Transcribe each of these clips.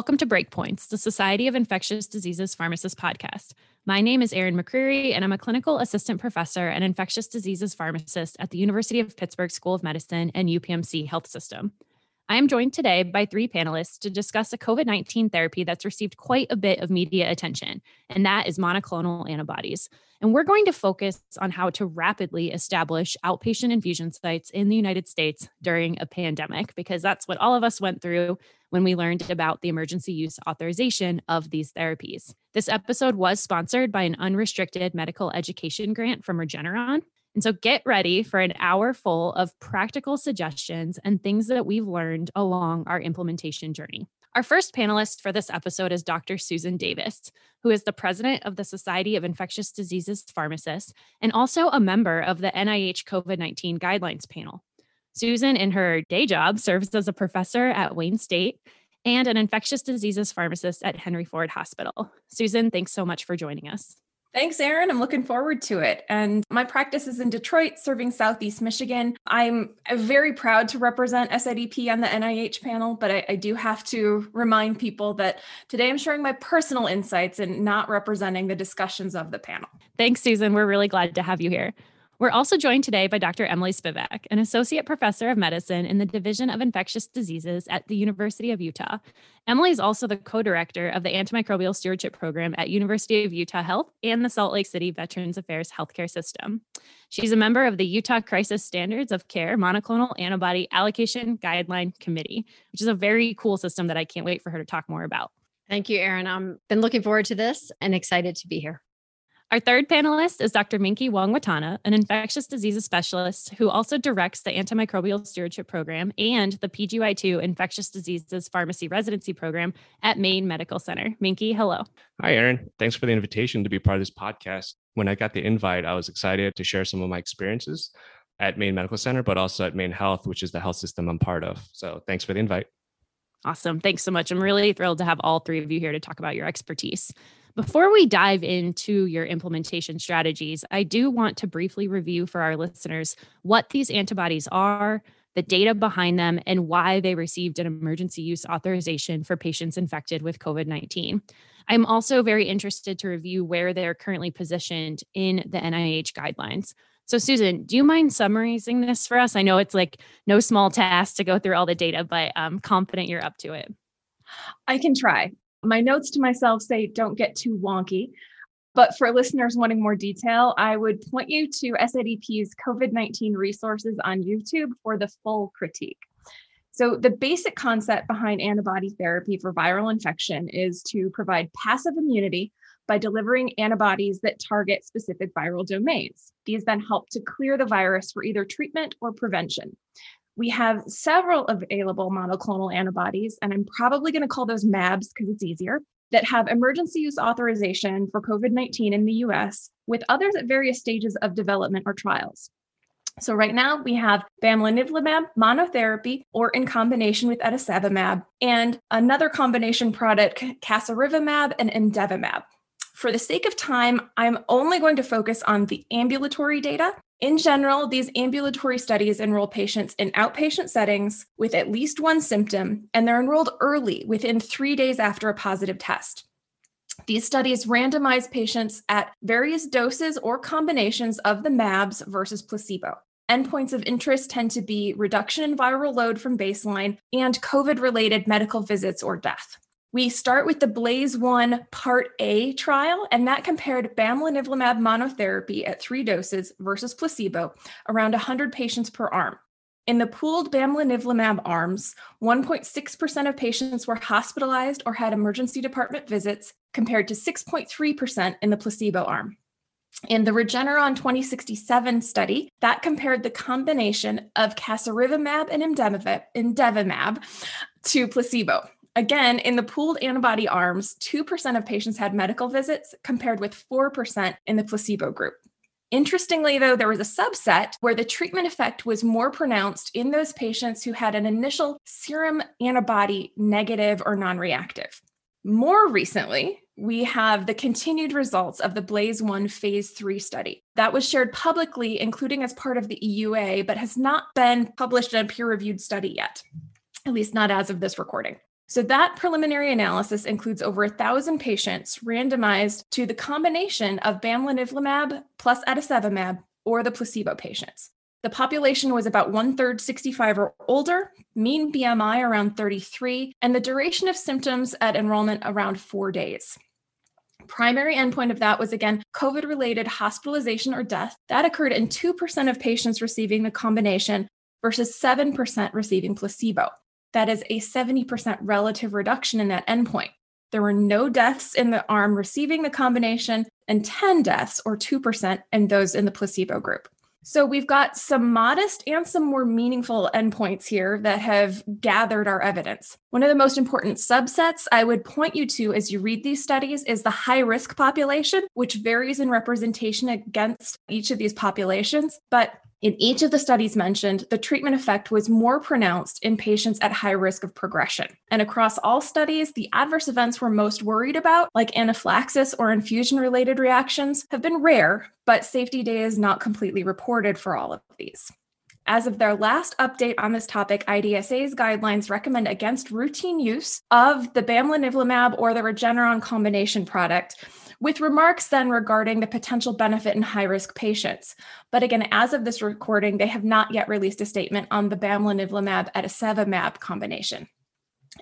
Welcome to Breakpoints, the Society of Infectious Diseases Pharmacist podcast. My name is Erin McCreary, and I'm a clinical assistant professor and infectious diseases pharmacist at the University of Pittsburgh School of Medicine and UPMC Health System. I am joined today by three panelists to discuss a COVID 19 therapy that's received quite a bit of media attention, and that is monoclonal antibodies. And we're going to focus on how to rapidly establish outpatient infusion sites in the United States during a pandemic, because that's what all of us went through when we learned about the emergency use authorization of these therapies. This episode was sponsored by an unrestricted medical education grant from Regeneron. And so get ready for an hour full of practical suggestions and things that we've learned along our implementation journey. Our first panelist for this episode is Dr. Susan Davis, who is the president of the Society of Infectious Diseases Pharmacists and also a member of the NIH COVID 19 guidelines panel. Susan, in her day job, serves as a professor at Wayne State and an infectious diseases pharmacist at Henry Ford Hospital. Susan, thanks so much for joining us. Thanks, Erin. I'm looking forward to it. And my practice is in Detroit, serving Southeast Michigan. I'm uh, very proud to represent SIDP on the NIH panel, but I, I, do have to remind people that today I'm sharing my personal insights and not representing the discussions of the panel. Thanks, Susan. We're really glad to have you here. We're also joined today by Dr. Emily Spivak, an associate professor of medicine in the Division of Infectious Diseases at the University of Utah. Emily is also the co-director of the Antimicrobial Stewardship Program at University of Utah Health and the Salt Lake City Veterans Affairs Healthcare System. She's a member of the Utah Crisis Standards of Care Monoclonal Antibody Allocation Guideline Committee, which is a very cool system that I can't wait for her to talk more about. Thank you, Erin. I've been looking forward to this and excited to be here. Our third panelist is Dr. Minkey Wungwattana, an infectious diseases specialist who also directs the Antimicrobial Stewardship Program and the PGY2 Infectious Diseases Pharmacy Residency Program at Maine Medical Center. Minkey, hello. Hi, Erin. Thanks for the invitation to be part of this podcast. When I got the invite, I was excited to share some of my experiences at Maine Medical Center, but also at Maine Health, which is the health system I'm part of. So thanks for the invite. Awesome. Thanks so much. I'm really thrilled to have all three of you here to talk about your expertise. Before we dive into your implementation strategies, I do want to briefly review for our listeners what these antibodies are, the data behind them, and why they received an emergency use authorization for patients infected with COVID 19. I'm also very interested to review where they're currently positioned in the NIH guidelines. So, Susan, do you mind summarizing this for us? I know it's like no small task to go through all the data, but I'm confident you're up to it. I can try. My notes to myself say don't get too wonky. But for listeners wanting more detail, I would point you to SIDP's COVID 19 resources on YouTube for the full critique. So, the basic concept behind antibody therapy for viral infection is to provide passive immunity by delivering antibodies that target specific viral domains. These then help to clear the virus for either treatment or prevention. We have several available monoclonal antibodies, and I'm probably going to call those MABs because it's easier, that have emergency use authorization for COVID 19 in the US, with others at various stages of development or trials. So right now we have bamlanivimab monotherapy or in combination with etesevimab, and another combination product, casirivimab and imdevimab. For the sake of time, I'm only going to focus on the ambulatory data in general, these ambulatory studies enroll patients in outpatient settings with at least one symptom, and they're enrolled early within three days after a positive test. These studies randomize patients at various doses or combinations of the MABs versus placebo. Endpoints of interest tend to be reduction in viral load from baseline and COVID related medical visits or death. We start with the Blaze 1 Part A trial, and that compared bamlanivimab monotherapy at three doses versus placebo, around 100 patients per arm. In the pooled bamlanivimab arms, 1.6% of patients were hospitalized or had emergency department visits, compared to 6.3% in the placebo arm. In the Regeneron 2067 study, that compared the combination of casirivimab and imdevimab to placebo. Again, in the pooled antibody arms, 2% of patients had medical visits compared with 4% in the placebo group. Interestingly, though, there was a subset where the treatment effect was more pronounced in those patients who had an initial serum antibody negative or non reactive. More recently, we have the continued results of the Blaze 1 phase 3 study. That was shared publicly, including as part of the EUA, but has not been published in a peer reviewed study yet, at least not as of this recording. So that preliminary analysis includes over a thousand patients randomized to the combination of bamlanivimab plus etesevimab or the placebo patients. The population was about one third 65 or older, mean BMI around 33, and the duration of symptoms at enrollment around four days. Primary endpoint of that was again COVID related hospitalization or death. That occurred in 2% of patients receiving the combination versus 7% receiving placebo. That is a 70% relative reduction in that endpoint. There were no deaths in the arm receiving the combination and 10 deaths, or 2%, in those in the placebo group. So we've got some modest and some more meaningful endpoints here that have gathered our evidence. One of the most important subsets I would point you to as you read these studies is the high risk population, which varies in representation against each of these populations. But in each of the studies mentioned, the treatment effect was more pronounced in patients at high risk of progression. And across all studies, the adverse events we're most worried about, like anaphylaxis or infusion related reactions, have been rare, but safety data is not completely reported for all of these. As of their last update on this topic, IDSA's guidelines recommend against routine use of the bamlanivimab or the Regeneron combination product with remarks then regarding the potential benefit in high risk patients. But again, as of this recording, they have not yet released a statement on the bamlanivimab etesevimab combination.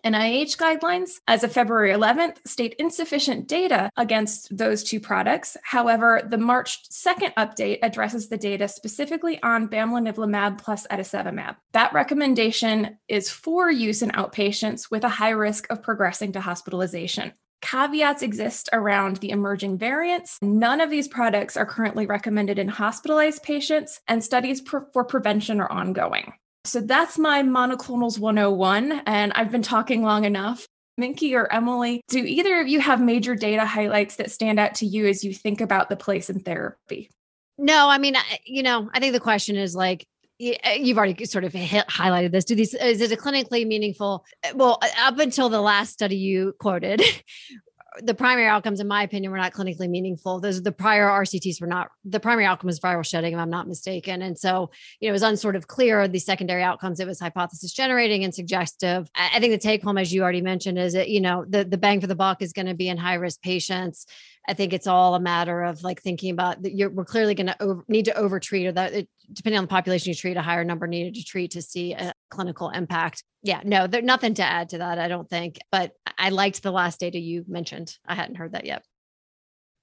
NIH guidelines as of February 11th state insufficient data against those two products. However, the March 2nd update addresses the data specifically on bamlanivimab plus etesevimab. That recommendation is for use in outpatients with a high risk of progressing to hospitalization. Caveats exist around the emerging variants. None of these products are currently recommended in hospitalized patients, and studies for prevention are ongoing. So that's my monoclonals 101, and I've been talking long enough. Minkey or Emily, do either of you have major data highlights that stand out to you as you think about the place in therapy? No, I mean, you know, I think the question is like, you've already sort of hit, highlighted this. Do these is it a clinically meaningful? Uh, well, up until the last study you quoted, the primary outcomes, in my opinion, were not clinically meaningful. Those the prior RCTs were not. The primary outcome was viral shedding, if I'm not mistaken. And so, you know, it was unsort of clear the secondary outcomes. It was hypothesis generating and suggestive. I think the take home, as you already mentioned, is that you know the the bang for the buck is going to be in high risk patients. I think it's all a matter of like thinking about that. You're, we're clearly going to need to overtreat, or that it, depending on the population you treat, a higher number needed to treat to see a clinical impact. Yeah, no, there's nothing to add to that. I don't think, but I liked the last data you mentioned. I hadn't heard that yet.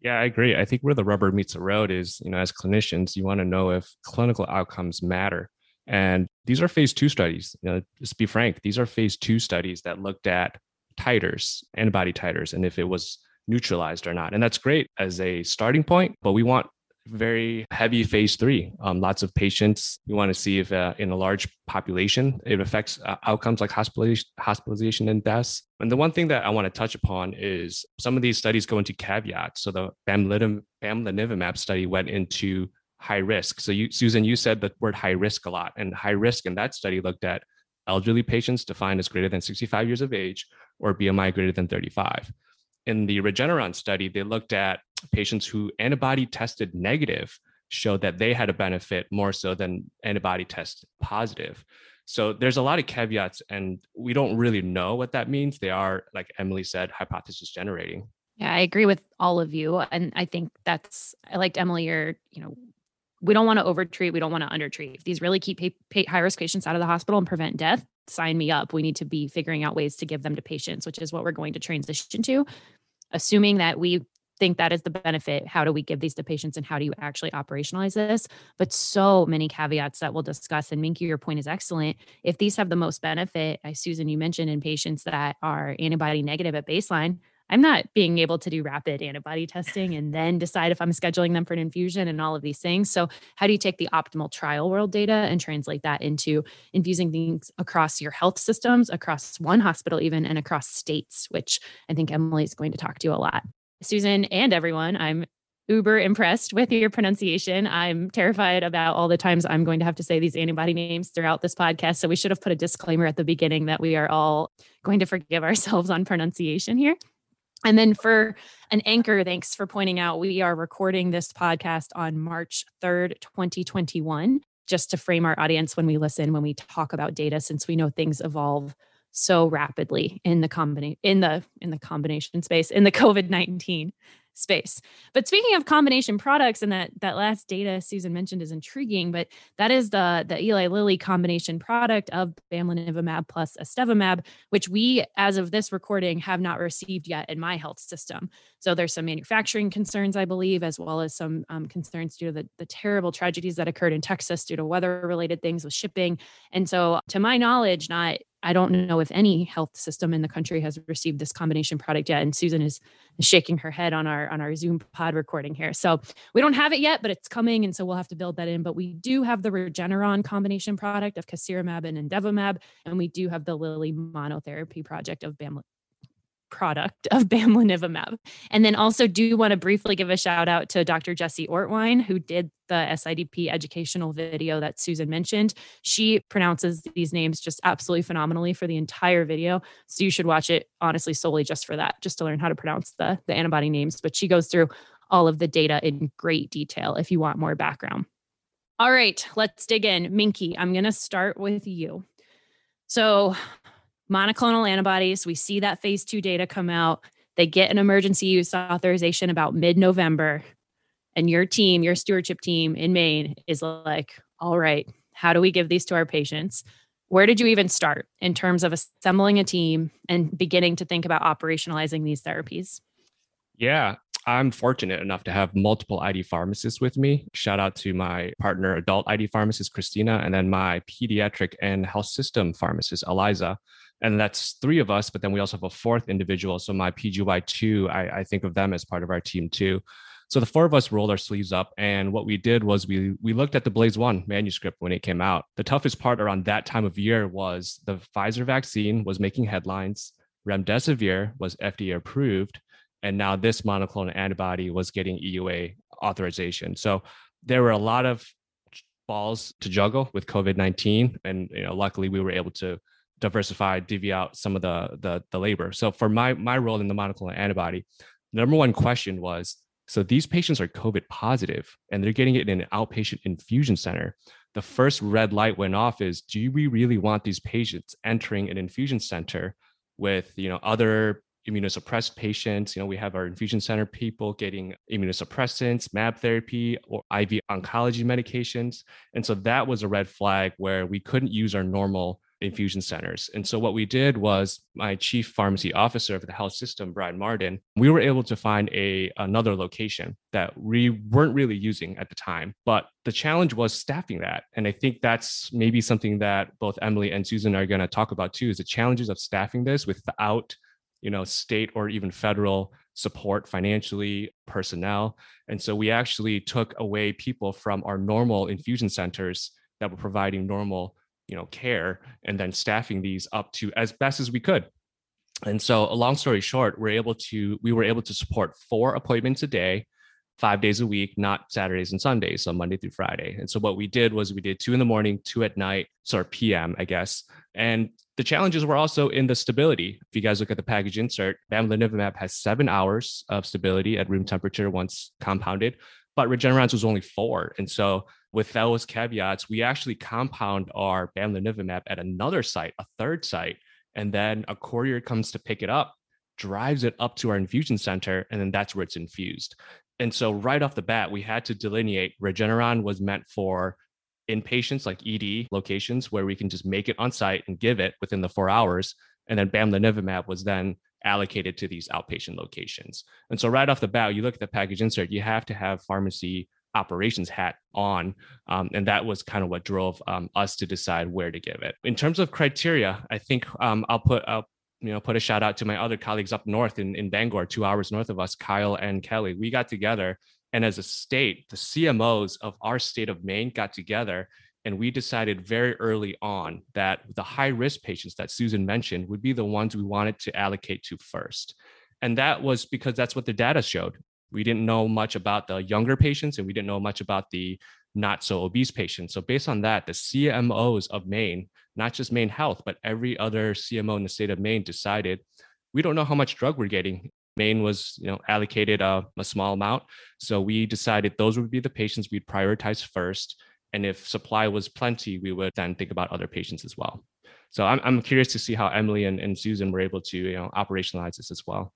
Yeah, I agree. I think where the rubber meets the road is, you know, as clinicians, you want to know if clinical outcomes matter. And these are phase two studies. You know, just be frank, these are phase two studies that looked at titers, antibody titers, and if it was neutralized or not. And that's great as a starting point, but we want very heavy phase three. Um, lots of patients. We want to see if uh, in a large population it affects uh, outcomes like hospitalization, hospitalization and deaths. And the one thing that I want to touch upon is some of these studies go into caveats. So the bamlanivimab study went into high risk. So you, Susan, you said the word high risk a lot, and high risk in that study looked at elderly patients defined as greater than 65 years of age or BMI greater than 35 in the Regeneron study, they looked at patients who antibody tested negative showed that they had a benefit more so than antibody test positive. So there's a lot of caveats, and we don't really know what that means. They are, like Emily said, hypothesis generating. Yeah, I agree with all of you. And I think that's, I liked Emily, your, you know, we don't want to overtreat. We don't want to undertreat. If these really keep pay, pay, high risk patients out of the hospital and prevent death, sign me up. We need to be figuring out ways to give them to patients, which is what we're going to transition to assuming that we think that is the benefit how do we give these to patients and how do you actually operationalize this? But so many caveats that we'll discuss and minkey your point is excellent. If these have the most benefit as susan you mentioned in patients that are antibody negative at baseline i'm not being able to do rapid antibody testing and then decide if i'm scheduling them for an infusion and all of these things so how do you take the optimal trial world data and translate that into infusing things across your health systems across one hospital even and across states which i think emily is going to talk to you a lot Susan and everyone, I'm uber impressed with your pronunciation. I'm terrified about all the times I'm going to have to say these antibody names throughout this podcast. So we should have put a disclaimer at the beginning that we are all going to forgive ourselves on pronunciation here. And then for an anchor, thanks for pointing out we are recording this podcast on March 3rd, 2021, just to frame our audience when we listen, when we talk about data, since we know things evolve so rapidly in the combination in the in the combination space in the COVID-19 space. But speaking of combination products, and that that last data Susan mentioned is intriguing, but that is the the Eli Lilly combination product of bamlanivimab plus etesevimab, which we, as of this recording, have not received yet in my health system. So there's some manufacturing concerns, I believe, as well as some um, concerns due to the, the terrible tragedies that occurred in Texas due to weather related things with shipping. And so, to my knowledge, not I don't know if any health system in the country has received this combination product yet. And Susan is shaking her head on our on our Zoom pod recording here. So we don't have it yet, but it's coming, and so we'll have to build that in. But we do have the Regeneron combination product of casirivimab and imdevimab, and we do have the Lilly monotherapy project of Bam product of bamlanivimab. And then also do want to briefly give a shout out to Dr. Jesse Ortwine, who did the SIDP educational video that Susan mentioned. She pronounces these names just absolutely phenomenally for the entire video. So you should watch it honestly solely just for that, just to learn how to pronounce the, the antibody names. But she goes through all of the data in great detail if you want more background. All right, let's dig in. Minky, I'm going to start with you. So, monoclonal antibodies. We see that phase two data come out. They get an emergency use authorization about mid November. And your team, your stewardship team in Maine is like, all right, how do we give these to our patients? Where did you even start in terms of assembling a team and beginning to think about operationalizing these therapies? Yeah, I'm fortunate enough to have multiple ID pharmacists with me. Shout out to my partner, adult ID pharmacist, Christina, and then my pediatric and health system pharmacist, Eliza. And that's three of us but then we also have a fourth individual. So my pgy2 I, I, think of them as part of our team too. So the four of us rolled our sleeves up and what we did was we we looked at the blaze one manuscript when it came out. The toughest part around that time of year was the pfizer vaccine was making headlines. Remdesivir was fda approved and now this monoclonal antibody was getting eua authorization so there were a lot of balls to juggle with covid-19 and you know luckily we were able to diversify, divvy out some of the, the, the labor. So for my my role in the monoclonal antibody, number one question was: so these patients are COVID positive and they're getting it in an outpatient infusion center. The first red light went off: is do we really want these patients entering an infusion center with you know other immunosuppressed patients. You know, we have our infusion center people getting immunosuppressants, MAB therapy, or IV oncology medications. And so that was a red flag where we couldn't use our normal infusion centers. And so what we did was my chief pharmacy officer for the health system, Brian Martin, we were able to find a another location that we weren't really using at the time. But the challenge was staffing that. And I think that's maybe something that both Emily and Susan are going to talk about too, is the challenges of staffing this without, you know, state or even federal support financially, personnel. And so we actually took away people from our normal infusion centers that were providing normal you know care and then staffing these up to as best as we could. And so a long story short we're able to we were able to support four appointments a day five days a week not saturdays and sundays so monday through friday. And so what we did was we did two in the morning two at night so pm i guess. And the challenges were also in the stability if you guys look at the package insert bamlanivimab has seven hours of stability at room temperature once compounded but regeneron's was only four and so with those caveats, we actually compound our bamlanivimab at another site, a third site, and then a courier comes to pick it up, drives it up to our infusion center, and then that's where it's infused. And so right off the bat, we had to delineate Regeneron was meant for inpatients like ED locations where we can just make it on site and give it within the four hours. And then bamlanivimab was then allocated to these outpatient locations. And so right off the bat, you look at the package insert, you have to have pharmacy operations hat on. Um, and that was kind of what drove um, us to decide where to give it. In terms of criteria, I think um, I'll put up. You know, put a shout out to my other colleagues up north in, in Bangor, two hours north of us, Kyle and Kelly. We got together, and as a state, the CMOs of our state of Maine got together and we decided very early on that the high risk patients that Susan mentioned would be the ones we wanted to allocate to first. And that was because that's what the data showed. We didn't know much about the younger patients and we didn't know much about the not so obese patients. So based on that, the CMOs of Maine, not just Maine Health, but every other CMO in the state of Maine decided we don't know how much drug we're getting. Maine was, you know, allocated a, a small amount. So we decided those would be the patients we'd prioritize first. And if supply was plenty, we would then think about other patients as well. So I'm, I'm curious to see how Emily and, and Susan were able to you know, operationalize this as well.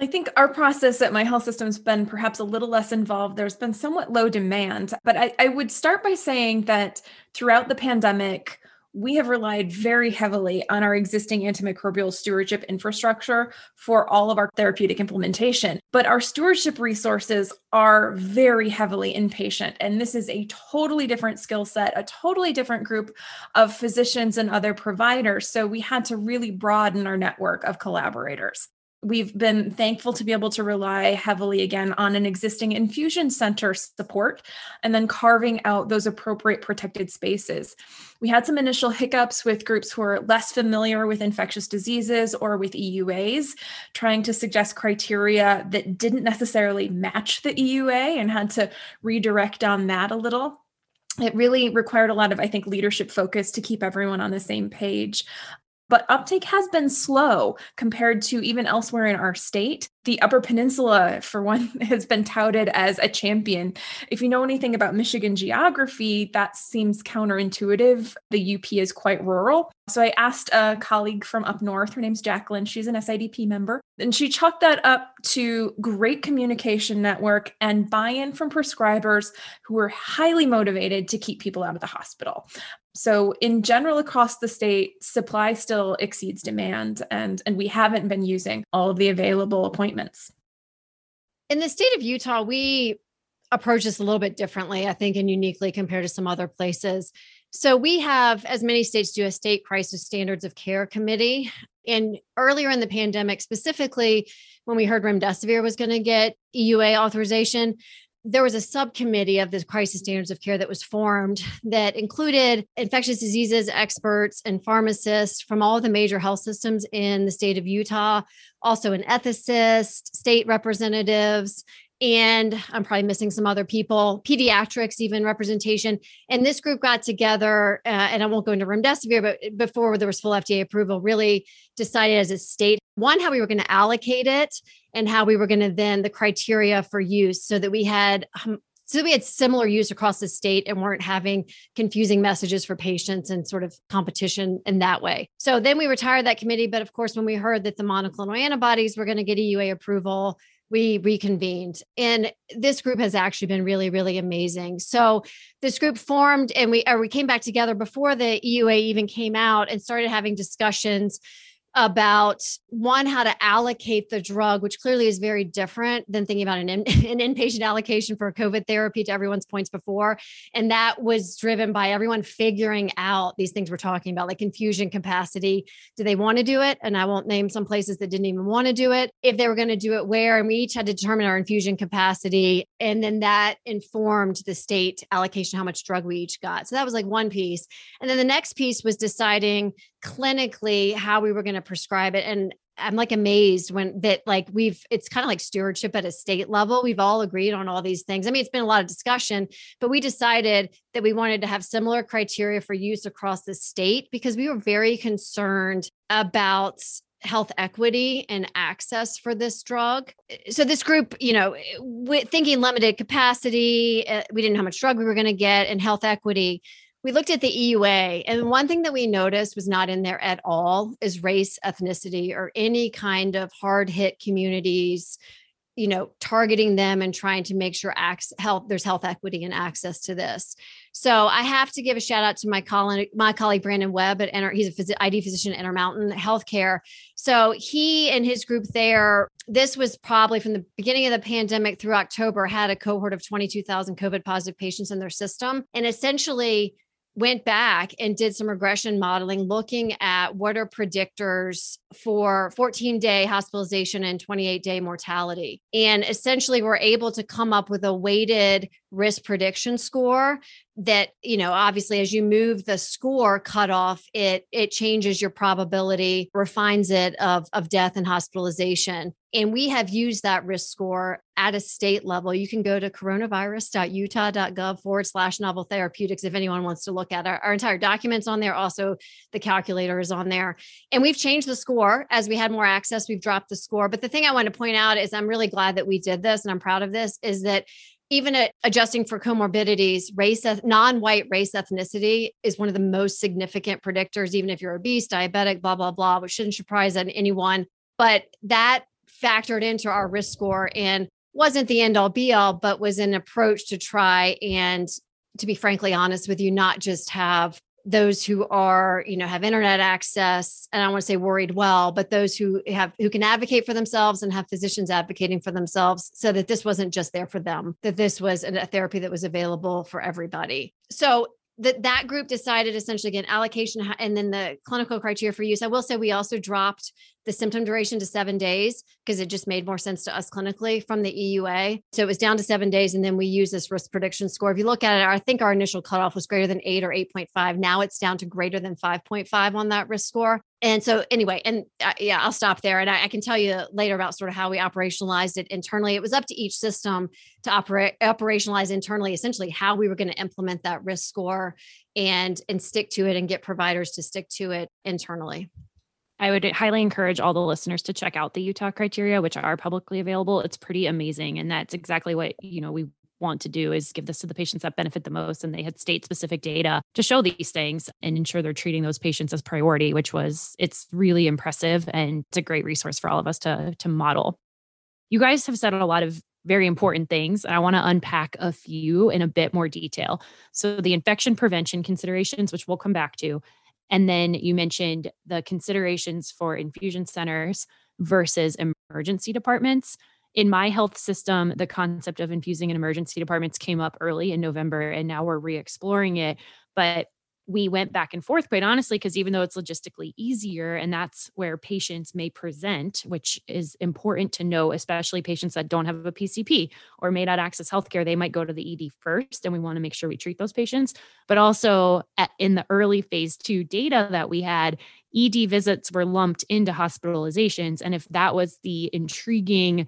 I think our process at my health system's been perhaps a little less involved. There's been somewhat low demand, but I, I would start by saying that throughout the pandemic, we have relied very heavily on our existing antimicrobial stewardship infrastructure for all of our therapeutic implementation. But our stewardship resources are very heavily inpatient. And this is a totally different skill set, a totally different group of physicians and other providers. So we had to really broaden our network of collaborators we've been thankful to be able to rely heavily again on an existing infusion center support and then carving out those appropriate protected spaces. We had some initial hiccups with groups who are less familiar with infectious diseases or with EUAs, trying to suggest criteria that didn't necessarily match the EUA and had to redirect on that a little it really required a lot of i think leadership focus to keep everyone on the same page but uptake has been slow compared to even elsewhere in our state the Upper Peninsula, for one, has been touted as a champion. If you know anything about Michigan geography, that seems counterintuitive. The UP is quite rural. So I asked a colleague from up north, her name's Jacqueline, she's an SIDP member, and she chalked that up to great communication network and buy in from prescribers who were highly motivated to keep people out of the hospital. So in general across the state, supply still exceeds demand and and we haven't been using all of the available appointments. In the state of Utah, we approach this a little bit differently, I think, and uniquely compared to some other places. So we have, as many states do, a state crisis standards of care committee. And earlier in the pandemic, specifically when we heard remdesivir was going to get EUA authorization, there was a subcommittee of the crisis standards of care that was formed that included infectious diseases experts and pharmacists from all of the major health systems in the state of Utah, also an ethicist, state representatives, and I'm probably missing some other people, pediatrics, even representation. And this group got together, uh, and I won't go into remdesivir, but before there was full FDA approval, really decided as a state one how we were going to allocate it and how we were going to then the criteria for use so that we had um, so we had similar use across the state and weren't having confusing messages for patients and sort of competition in that way. So then we retired that committee. But of course, when we heard that the monoclonal antibodies were going to get EUA approval, we reconvened. And this group has actually been really, really amazing. So this group formed and we, or we came back together before the EUA even came out and started having discussions about one how to allocate the drug which clearly is very different than thinking about an, in, an inpatient allocation for covid therapy to everyone's points before. And that was driven by everyone figuring out these things we're talking about like infusion capacity. Do they want to do it? And i won't name some places that didn't even want to do it. If they were going to do it where and we each had to determine our infusion capacity and then that informed the state allocation how much drug we each got. So that was like one piece. And then the next piece was deciding clinically how we were going to prescribe it and I'm like amazed when that like we've it's kind of like stewardship at a state level. We've all agreed on all these things. I mean, it's been a lot of discussion, but we decided that we wanted to have similar criteria for use across the state because we were very concerned about health equity and access for this drug. So this group, you know, with thinking limited capacity, uh, we didn't know how much drug we were going to get and health equity we looked at the EUA, and one thing that we noticed was not in there at all is race, ethnicity, or any kind of hard hit communities, you know, targeting them and trying to make sure access, health there's health equity and access to this. So I have to give a shout out to my colleague, my colleague Brandon Webb at he's a phys- ID physician at Intermountain Healthcare. So he and his group there, this was probably from the beginning of the pandemic through October, had a cohort of 22,000 COVID positive patients in their system, and essentially went back and did some regression modeling looking at what are predictors for 14 day hospitalization and 28 day mortality. And essentially, we're able to come up with a weighted risk prediction score that you know obviously as you move the score cutoff it it changes your probability refines it of of death and hospitalization. And we have used that risk score at a state level. You can go to coronavirus.utah.gov forward slash novel therapeutics if anyone wants to look at our, our entire documents on there. Also the calculator is on there. And we've changed the score. As we had more access we've dropped the score. But the thing i want to point out is i'm really glad that we did this and i'm proud of this is that even at adjusting for comorbidities, race, non-white race ethnicity is one of the most significant predictors, even if you're obese, diabetic, blah, blah, blah, which shouldn't surprise anyone. But that factored into our risk score and wasn't the end all be all, but was an approach to try and to be frankly honest with you, not just have those who are you know have internet access and i want to say worried well but those who have who can advocate for themselves and have physicians advocating for themselves so that this wasn't just there for them that this was a therapy that was available for everybody. So that that group decided essentially again allocation and then the clinical criteria for use. I will say we also dropped the symptom duration to seven days because it just made more sense to us clinically from the EUA. So it was down to seven days. And then we use this risk prediction score. If you look at it, I think our initial cutoff was greater than eight or 8.5. Now it's down to greater than 5.5 on that risk score. And so, anyway, and uh, yeah, I'll stop there. And I, I, can tell you later about sort of how we operationalized it internally. It was up to each system to operate operationalize internally, essentially how we were going to implement that risk score and and stick to it and get providers to stick to it internally. I would highly encourage all the listeners to check out the Utah criteria, which are publicly available. It's pretty amazing. And that's exactly what, you know, we want to do is give this to the patients that benefit the most. And they had state specific data to show these things and ensure they're treating those patients as priority, which was, it's really impressive. And it's a great resource for all of us to, to model. You guys have said a lot of very important things. And I want to unpack a few in a bit more detail. So, the infection prevention considerations, which we'll come back to, and then you mentioned the considerations for infusion centers versus emergency departments. In my health system, the concept of infusing in emergency departments came up early in November, and now we're re exploring it. But we went back and forth quite honestly because even though it's logistically easier and that's where patients may present which is important to know especially patients that don't have a pcp or may not access healthcare they might go to the ed first and we want to make sure we treat those patients. But also at, in the early phase two data that we had ed visits were lumped into hospitalizations. And if that was the intriguing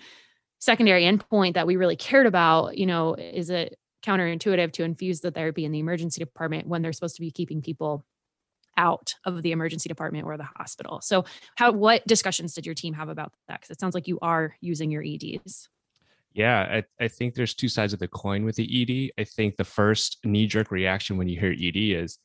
secondary endpoint that we really cared about you know is it counterintuitive to infuse the therapy in the emergency department when they're supposed to be keeping people out of the emergency department or the hospital. So, how what discussions did your team have about that? Because it sounds like you are using your EDs. Yeah, I, I think there's two sides of the coin with the ED. I think the first knee jerk reaction when you hear ED is,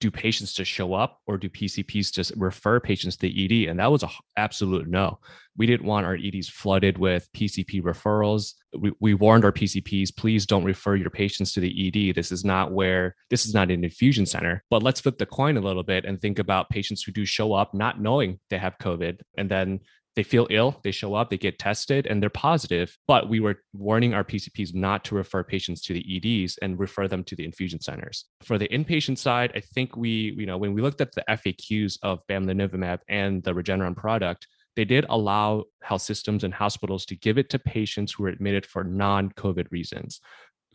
do patients just show up or do PCPs just refer patients to ED? And that was an absolute no. We didn't want our EDs flooded with PCP referrals. We, we warned our PCPs, please don't refer your patients to the ED. This is not where, this is not an infusion center. But let's flip the coin a little bit and think about patients who do show up not knowing they have COVID and then they feel ill, they show up, they get tested, and they're positive. But we were warning our PCPs not to refer patients to the EDs and refer them to the infusion centers. For the inpatient side, I think we, you know, when we looked at the FAQs of bamlanivimab and the Regeneron product, they did allow health systems and hospitals to give it to patients who were admitted for non-COVID reasons.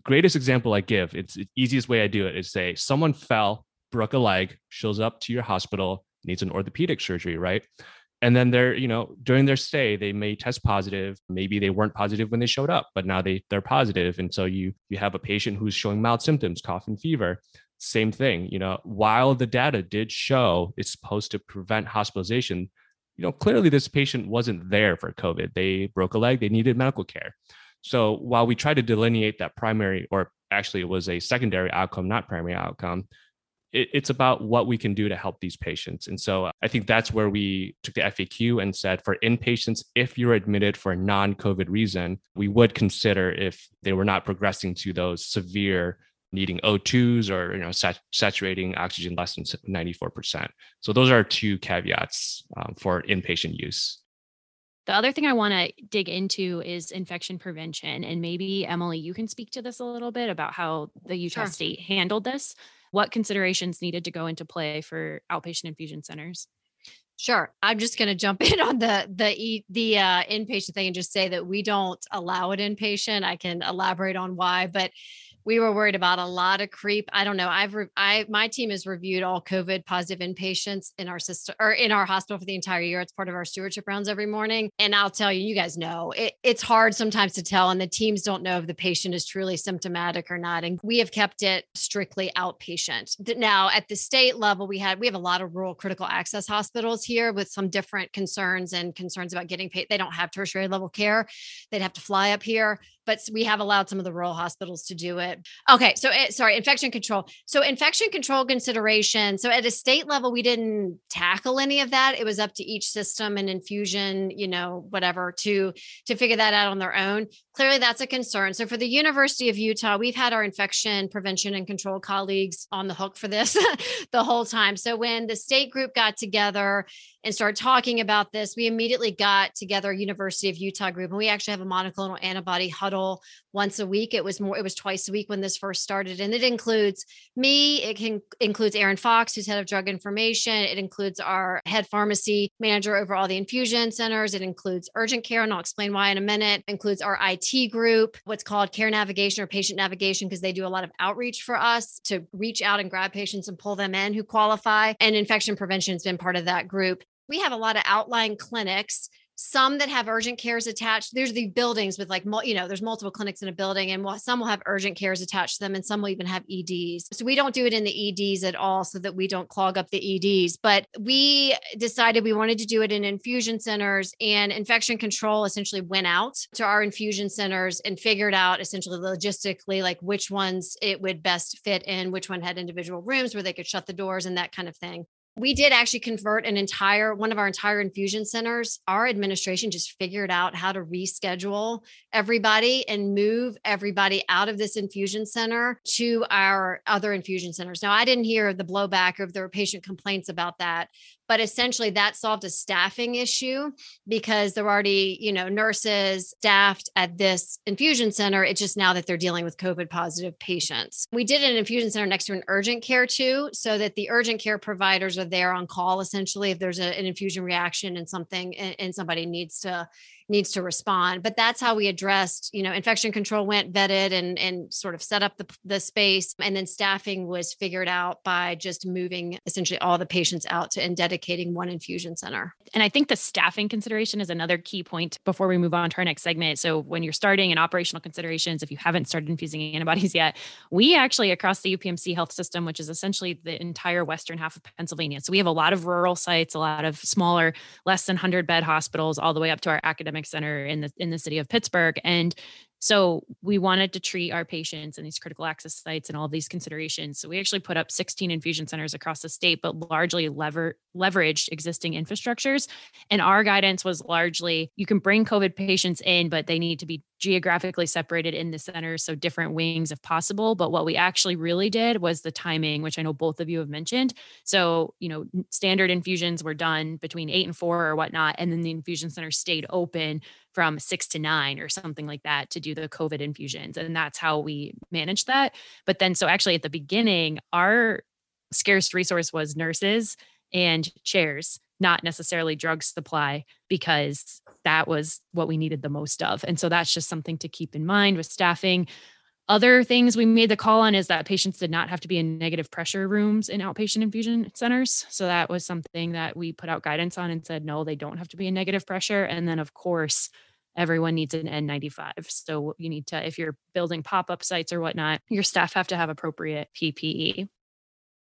Greatest example I give, it's the easiest way I do it is say someone fell, broke a leg, shows up to your hospital, needs an orthopedic surgery, right? And then they're you know during their stay they may test positive. Maybe they weren't positive when they showed up but now they they're positive. And so you you have a patient who's showing mild symptoms cough and fever. Same thing you know while the data did show it's supposed to prevent hospitalization you know clearly this patient wasn't there for covid. They broke a leg they needed medical care. So while we try to delineate that primary or actually it was a secondary outcome not primary outcome it, it's about what we can do to help these patients. And so uh, I think that's where we took the FAQ and said for inpatients, if you're admitted for a non COVID reason, we would consider if they were not progressing to those severe needing O2s or you know sat- saturating oxygen less than 94%. So those are two caveats um, for inpatient use. The other thing I want to dig into is infection prevention. And maybe, Emily, you can speak to this a little bit about how the Utah sure. State handled this what considerations needed to go into play for outpatient infusion centers? Sure. I'm just going to jump in on the the the uh, inpatient thing and just say that we don't allow it inpatient. I can elaborate on why, but we were worried about a lot of creep. I don't know. I've re- I my team has reviewed all COVID positive inpatients in our system or in our hospital for the entire year. It's part of our stewardship rounds every morning. And I'll tell you, you guys know it, it's hard sometimes to tell, and the teams don't know if the patient is truly symptomatic or not. And we have kept it strictly outpatient. Now at the state level, we had we have a lot of rural critical access hospitals here with some different concerns and concerns about getting paid. They don't have tertiary level care. They'd have to fly up here. But we have allowed some of the rural hospitals to do it. Okay, so eh, sorry, infection control. So infection control consideration. So at a state level, we didn't tackle any of that. It was up to each system and infusion, you know, whatever to to figure that out on their own. Clearly, that's a concern. So for the University of Utah, we've had our infection prevention and control colleagues on the hook for this the whole time. So when the state group got together and started talking about this, we immediately got together University of Utah group, and we actually have a monoclonal antibody huddle once a week. It was more, it was twice a week when this first started, and it includes me. It can includes Aaron Fox, who's head of drug information. It includes our head pharmacy manager over all the infusion centers. It includes urgent care, and I'll explain why in a minute. It includes our IT group, what's called care navigation or patient navigation, because they do a lot of outreach for us to reach out and grab patients and pull them in who qualify. And infection prevention has been part of that group we have a lot of outlying clinics some that have urgent cares attached there's the buildings with like you know there's multiple clinics in a building and some will have urgent cares attached to them and some will even have eds so we don't do it in the eds at all so that we don't clog up the eds but we decided we wanted to do it in infusion centers and infection control essentially went out to our infusion centers and figured out essentially logistically like which ones it would best fit in which one had individual rooms where they could shut the doors and that kind of thing we did actually convert an entire one of our entire infusion centers our administration just figured out how to reschedule everybody and move everybody out of this infusion center to our other infusion centers. Now i didn't hear the blowback there were patient complaints about that but essentially that solved a staffing issue because there were already you know nurses staffed at this infusion center. It's just now that they're dealing with covid positive patients. We did an infusion center next to an urgent care too so that the urgent care providers are there on call essentially if there's a, an infusion reaction and something and, and somebody needs to needs to respond but that's how we addressed you know infection control went vetted and and sort of set up the, the space. And then staffing was figured out by just moving essentially all the patients out to and dedicating one infusion center. And i think the staffing consideration is another key point before we move on to our next segment. So when you're starting in operational considerations if you haven't started infusing antibodies yet we actually across the upmc health system which is essentially the entire western half of pennsylvania so we have a lot of rural sites a lot of smaller less than 100 bed hospitals all the way up to our academic academic center in the in the city of Pittsburgh and so we wanted to treat our patients in these critical access sites and all these considerations. So we actually put up 16 infusion centers across the state, but largely lever leveraged existing infrastructures. And our guidance was largely you can bring COVID patients in, but they need to be geographically separated in the center, so different wings if possible. But what we actually really did was the timing, which I know both of you have mentioned. So, you know, standard infusions were done between eight and four or whatnot, and then the infusion center stayed open from six to nine or something like that to do the COVID infusions. And that's how we managed that. But then, so actually at the beginning, our scarce resource was nurses and chairs, not necessarily drug supply, because that was what we needed the most of. And so that's just something to keep in mind with staffing. Other things we made the call on is that patients did not have to be in negative pressure rooms in outpatient infusion centers. So that was something that we put out guidance on and said, no, they don't have to be in negative pressure. And then, of course, everyone needs an N95. So you need to, if you're building pop up sites or whatnot, your staff have to have appropriate PPE.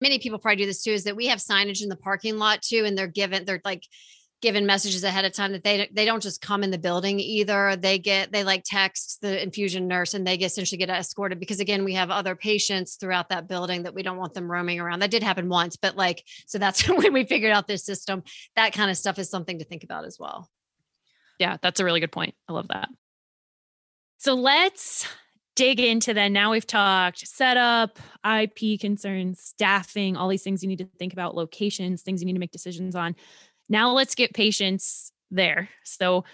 Many people probably do this too, is that we have signage in the parking lot too, and they're given, they're like, given messages ahead of time that they they don't just come in the building either. They get they like text the infusion nurse and they get essentially get escorted because again we have other patients throughout that building that we don't want them roaming around. That did happen once but like so that's when we figured out this system. That kind of stuff is something to think about as well. Yeah that's a really good point. I love that. So let's dig into then now we've talked setup ip concerns staffing all these things you need to think about locations things you need to make decisions on now let's get patients there. So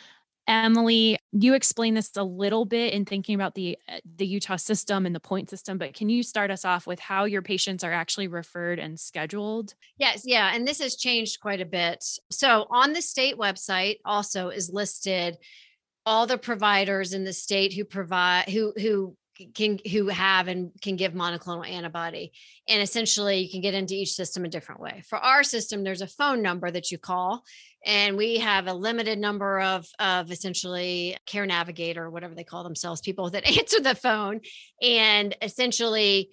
Emily, you explained this a little bit in thinking about the uh, the Utah system and the point system, but can you start us off with how your patients are actually referred and scheduled? Yes, yeah, and this has changed quite a bit. So on the state website also is listed all the providers in the state who provide who who can who have and can give monoclonal antibody. And essentially you can get into each system a different way. For our system there's a phone number that you call and we have a limited number of of essentially care navigator whatever they call themselves people that answer the phone. And essentially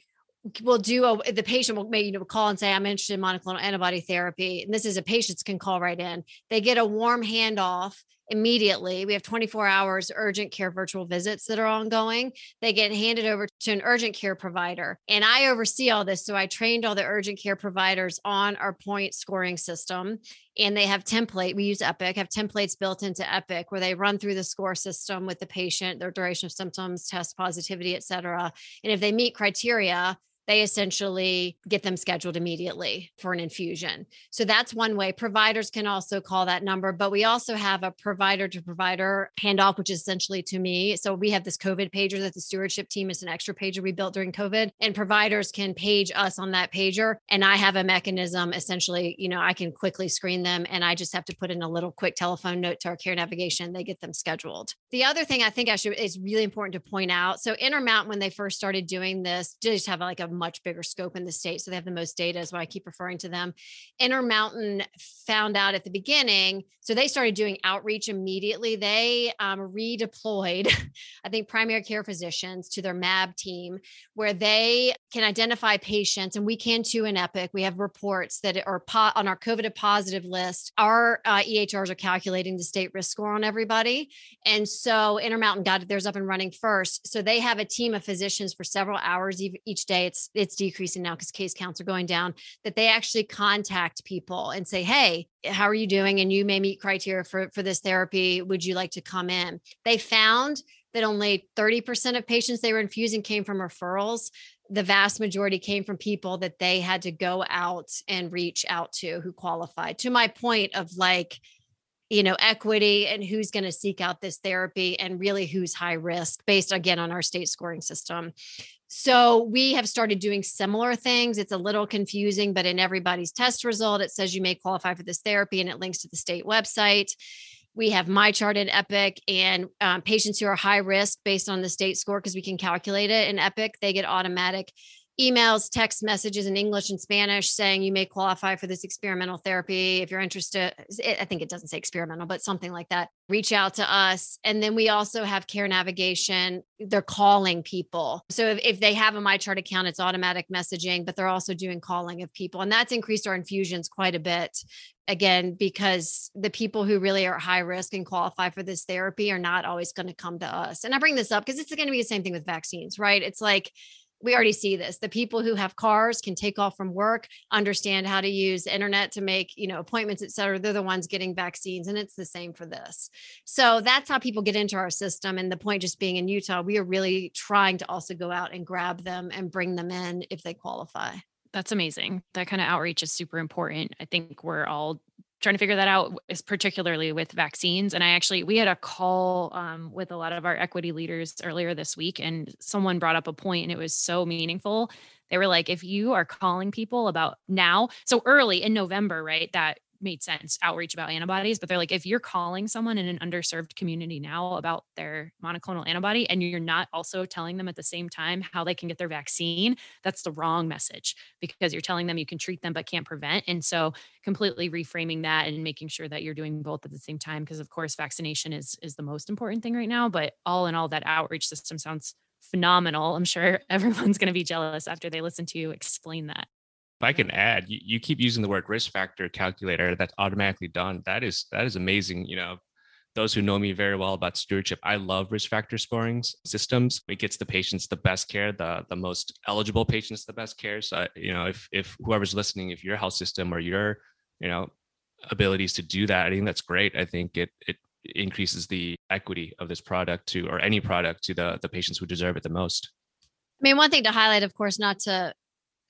will do a, the patient will maybe you know call and say i'm interested in monoclonal antibody therapy. And this is a patients can call right in. They get a warm handoff immediately. We have 24 hours urgent care virtual visits that are ongoing. They get handed over to an urgent care provider. And I oversee all this. So I trained all the urgent care providers on our point scoring system. And they have template. We use Epic, have templates built into Epic where they run through the score system with the patient, their duration of symptoms, test positivity, et cetera. And if they meet criteria, they essentially get them scheduled immediately for an infusion. So that's one way. Providers can also call that number, but we also have a provider to provider handoff, which is essentially to me. So we have this COVID pager that the stewardship team is an extra pager we built during COVID, and providers can page us on that pager. And I have a mechanism essentially, you know, I can quickly screen them and I just have to put in a little quick telephone note to our care navigation. They get them scheduled. The other thing I think I should is really important to point out. So Intermountain, when they first started doing this, did just have like a much bigger scope in the state. So they have the most data, is why I keep referring to them. Intermountain found out at the beginning. So they started doing outreach immediately. They um, redeployed, I think, primary care physicians to their MAB team where they can identify patients, and we can too in Epic. We have reports that are po- on our COVID positive list. Our uh, EHRs are calculating the state risk score on everybody. And so Intermountain got theirs up and running first. So they have a team of physicians for several hours each day. It's decreasing now because case counts are going down, that they actually contact people and say, Hey, how are you doing? And you may meet criteria for, for this therapy. Would you like to come in? They found that only 30% of patients they were infusing came from referrals. The vast majority came from people that they had to go out and reach out to who qualified. To my point of like, you know, equity and who's going to seek out this therapy and really who's high risk based again on our state scoring system. So we have started doing similar things. It's a little confusing, but in everybody's test result, it says you may qualify for this therapy and it links to the state website. We have MyChart in Epic and um, patients who are high risk based on the state score because we can calculate it in Epic, they get automatic emails, text messages in English and Spanish saying you may qualify for this experimental therapy. If you're interested, I think it doesn't say experimental, but something like that. Reach out to us. And then we also have care navigation. They're calling people. So if, if they have a MyChart account, it's automatic messaging, but they're also doing calling of people. And that's increased our infusions quite a bit. Again, because the people who really are high risk and qualify for this therapy are not always going to come to us. And I bring this up because it's going to be the same thing with vaccines, right? It's like, we already see this. The people who have cars can take off from work understand how to use internet to make you know appointments et cetera. They're the ones getting vaccines and it's the same for this. So that's how people get into our system and the point just being in utah we are really trying to also go out and grab them and bring them in if they qualify. That's amazing. That kind of outreach is super important. I think we're all trying to figure that out is particularly with vaccines and i actually we had a call um, with a lot of our equity leaders earlier this week and someone brought up a point and it was so meaningful. They were like if you are calling people about now so early in november right that made sense outreach about antibodies but they're like if you're calling someone in an underserved community now about their monoclonal antibody and you're not also telling them at the same time how they can get their vaccine that's the wrong message because you're telling them you can treat them but can't prevent. And so completely reframing that and making sure that you're doing both at the same time because of course vaccination is is the most important thing right now but all in all that outreach system sounds phenomenal. I'm sure everyone's going to be jealous after they listen to you explain that if I can add, you, you keep using the word risk factor calculator that's automatically done. That is that is amazing. You know, those who know me very well about stewardship, I love risk factor scoring systems. It gets the patients the best care, the the most eligible patients the best care. So you know, if if whoever's listening, if your health system or your you know abilities to do that, I think that's great. I think it it increases the equity of this product to or any product to the the patients who deserve it the most. I mean, one thing to highlight, of course, not to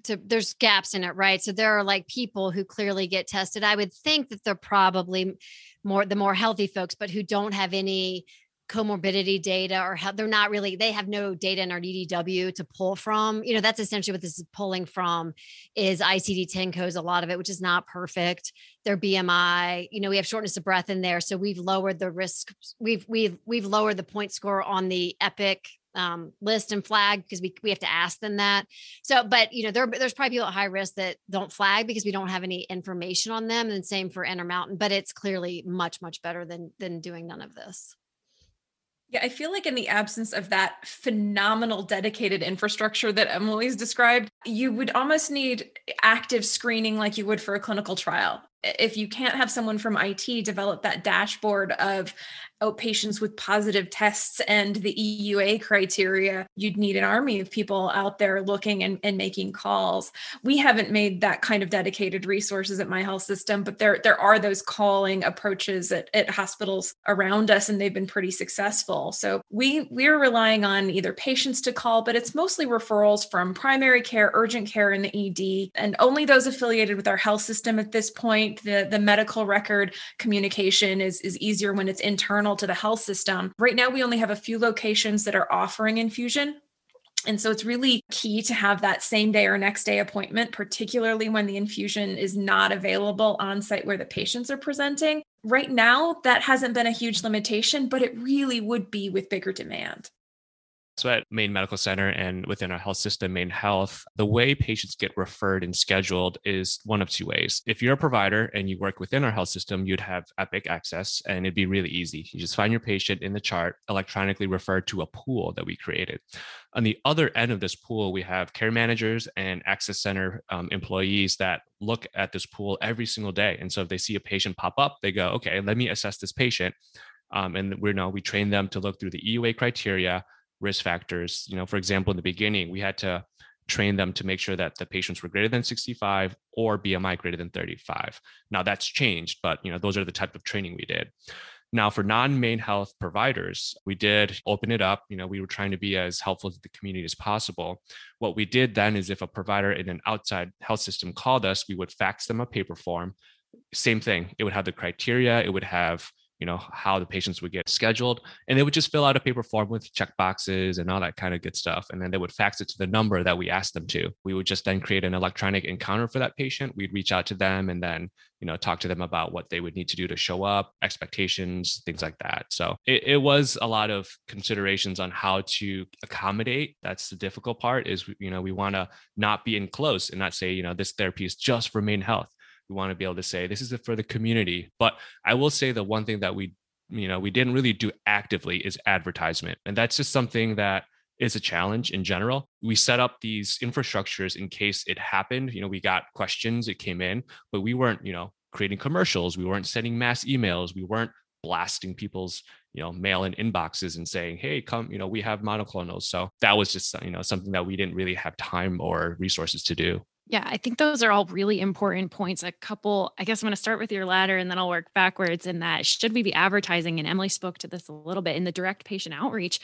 to there's gaps in it right? So there are like people who clearly get tested. I would think that they're probably more the more healthy folks but who don't have any comorbidity data or how they're not really they have no data in our DDW to pull from. You know that's essentially what this is pulling from is ICD-10 codes a lot of it which is not perfect. Their BMI you know we have shortness of breath in there so we've lowered the risk we've we've we've lowered the point score on the epic um, list and flag because we, we have to ask them that. So, but you know, there, there's probably people at high risk that don't flag because we don't have any information on them. And same for Intermountain, but it's clearly much, much better than than doing none of this. Yeah, I feel like in the absence of that phenomenal dedicated infrastructure that Emily's described, you would almost need active screening like you would for a clinical trial. if you can't have someone from IT develop that dashboard of Oh, outpatients with positive tests and the EUA criteria, you'd need an army of people out there looking and, and making calls. We haven't made that kind of dedicated resources at my health system, but there, there are those calling approaches at, at hospitals around us, and they've been pretty successful. So we we're relying on either patients to call, but it's mostly referrals from primary care, urgent care, and the ED, and only those affiliated with our health system at this point. The, the medical record communication is, is easier when it's internal to the health system. Right now, we only have a few locations that are offering infusion. And so it's really key to have that same day or next day appointment, particularly when the infusion is not available on site where the patients are presenting. Right now, that hasn't been a huge limitation, but it really would be with bigger demand. So at Maine Medical Center and within our health system, MaineHealth, the way patients get referred and scheduled is one of two ways. If you're a provider and you work within our health system, you'd have Epic access and it'd be really easy. You just find your patient in the chart, electronically referred to a pool that we created. On the other end of this pool, we have care managers and access center um, employees that look at this pool every single day. And so if they see a patient pop up, they go, okay, let me assess this patient. Um, and we know we train them to look through the EUA criteria risk factors. You know, for example, in the beginning, we had to train them to make sure that the patients were greater than 65 or BMI greater than 35. Now that's changed, but you know, those are the type of training we did. Now, for non-MaineHealth providers, we did open it up. You know, we were trying to be as helpful to the community as possible. What we did then is if a provider in an outside health system called us, we would fax them a paper form. Same thing. It would have the criteria, it would have you know how the patients would get scheduled and they would just fill out a paper form with check boxes and all that kind of good stuff and then they would fax it to the number that we asked them to. We would just then create an electronic encounter for that patient. We'd reach out to them and then you know talk to them about what they would need to do to show up expectations things like that. So it, it was a lot of considerations on how to accommodate. That's the difficult part is you know we want to not be enclosed and not say you know this therapy is just for MaineHealth we want to be able to say this is for the community. But i will say the one thing that we you know we didn't really do actively is advertisement. And that's just something that is a challenge in general. We set up these infrastructures in case it happened. You know we got questions it came in but we weren't you know creating commercials. We weren't sending mass emails. We weren't blasting people's you know mail in inboxes and saying hey come you know we have monoclonals. So that was just you know something that we didn't really have time or resources to do yeah, I think those are all really important points. A couple, I guess I'm going to start with your latter and then I'll work backwards in that. Should we be advertising? And Emily spoke to this a little bit in the direct patient outreach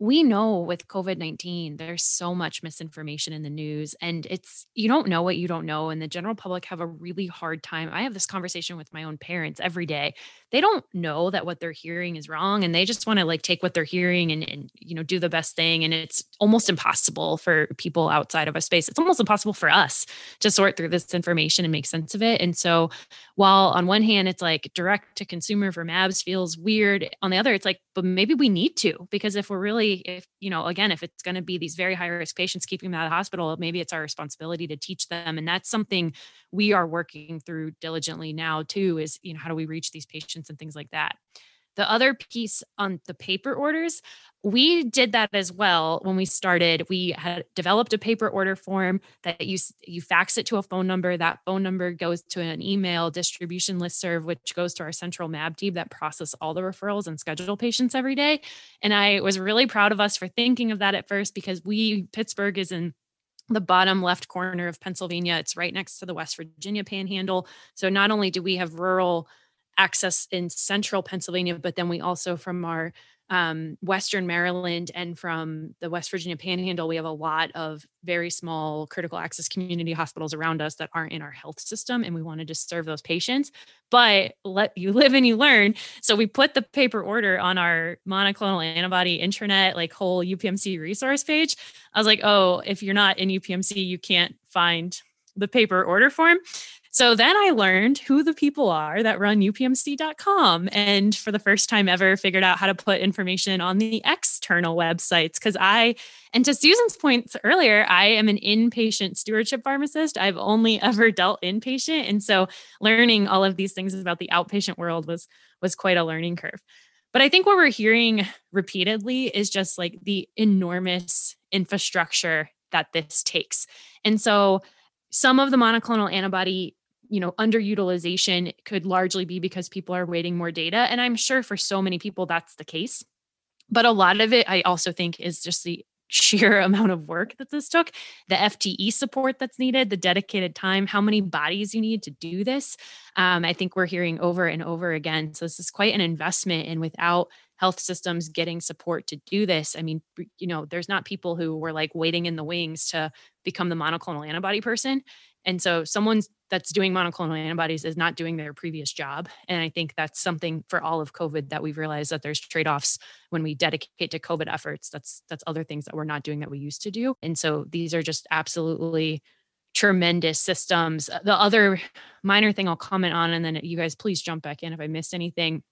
we know with COVID 19, there's so much misinformation in the news, and it's you don't know what you don't know. And the general public have a really hard time. I have this conversation with my own parents every day. They don't know that what they're hearing is wrong, and they just want to like take what they're hearing and, and, you know, do the best thing. And it's almost impossible for people outside of a space. It's almost impossible for us to sort through this information and make sense of it. And so, while on one hand, it's like direct to consumer for MABS feels weird, on the other, it's like, but maybe we need to, because if we're really if you know again if it's going to be these very high risk patients keeping them out of the hospital maybe it's our responsibility to teach them and that's something we are working through diligently now too is you know how do we reach these patients and things like that the other piece on the paper orders, we did that as well when we started. We had developed a paper order form that you you fax it to a phone number. That phone number goes to an email distribution list serve, which goes to our central MAB team that process all the referrals and schedule patients every day. And I was really proud of us for thinking of that at first because we Pittsburgh is in the bottom left corner of Pennsylvania. It's right next to the West Virginia panhandle. So not only do we have rural access in central Pennsylvania, but then we also from our um, Western Maryland and from the West Virginia Panhandle, we have a lot of very small critical access community hospitals around us that aren't in our health system, and we wanted to just serve those patients. But let you live and you learn. So we put the paper order on our monoclonal antibody intranet, like whole UPMC resource page. I was like, oh, if you're not in UPMC, you can't find the paper order form. So then I learned who the people are that run upmc.com and for the first time ever figured out how to put information on the external websites because I and to Susan's points earlier, I am an inpatient stewardship pharmacist. I've only ever dealt inpatient and so learning all of these things about the outpatient world was was quite a learning curve. But I think what we're hearing repeatedly is just like the enormous infrastructure that this takes. And so some of the monoclonal antibody you know, underutilization could largely be because people are waiting more data. And I'm sure for so many people that's the case. But a lot of it, I also think, is just the sheer amount of work that this took, the FTE support that's needed, the dedicated time, how many bodies you need to do this. Um, I think we're hearing over and over again. So this is quite an investment. And without health systems getting support to do this, I mean, you know, there's not people who were like waiting in the wings to become the monoclonal antibody person. And so someone that's doing monoclonal antibodies is not doing their previous job. And I think that's something for all of COVID that we've realized that there's trade-offs when we dedicate to COVID efforts. That's that's other things that we're not doing that we used to do. And so these are just absolutely tremendous systems. Uh, the other minor thing I'll comment on, and then you guys please jump back in if I missed anything.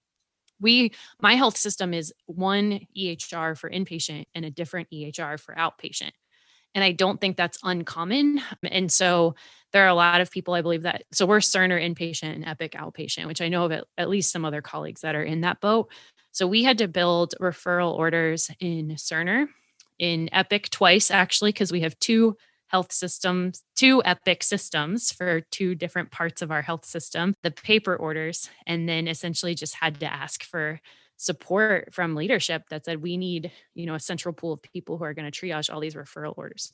We, my health system is one EHR for inpatient and a different EHR for outpatient. And I don't think that's uncommon. And so there are a lot of people, I believe that. So we're Cerner inpatient and Epic outpatient, which I know of at, at least some other colleagues that are in that boat. So we had to build referral orders in Cerner, in Epic twice, actually, because we have two health systems, two Epic systems for two different parts of our health system, the paper orders, and then essentially just had to ask for support from leadership that said we need you know a central pool of people who are going to triage all these referral orders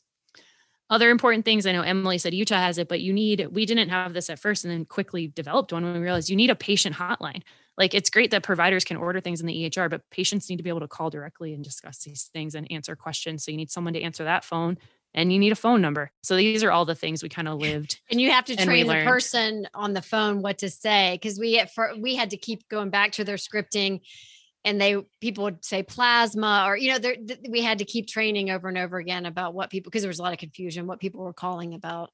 other important things i know emily said utah has it but you need we didn't have this at first and then quickly developed one when we realized you need a patient hotline like it's great that providers can order things in the ehr but patients need to be able to call directly and discuss these things and answer questions so you need someone to answer that phone and you need a phone number. So these are all the things we kind of lived. And you have to train the person on the phone what to say because we at we had to keep going back to their scripting and they people would say plasma or you know there we had to keep training over and over again about what people because there was a lot of confusion what people were calling about.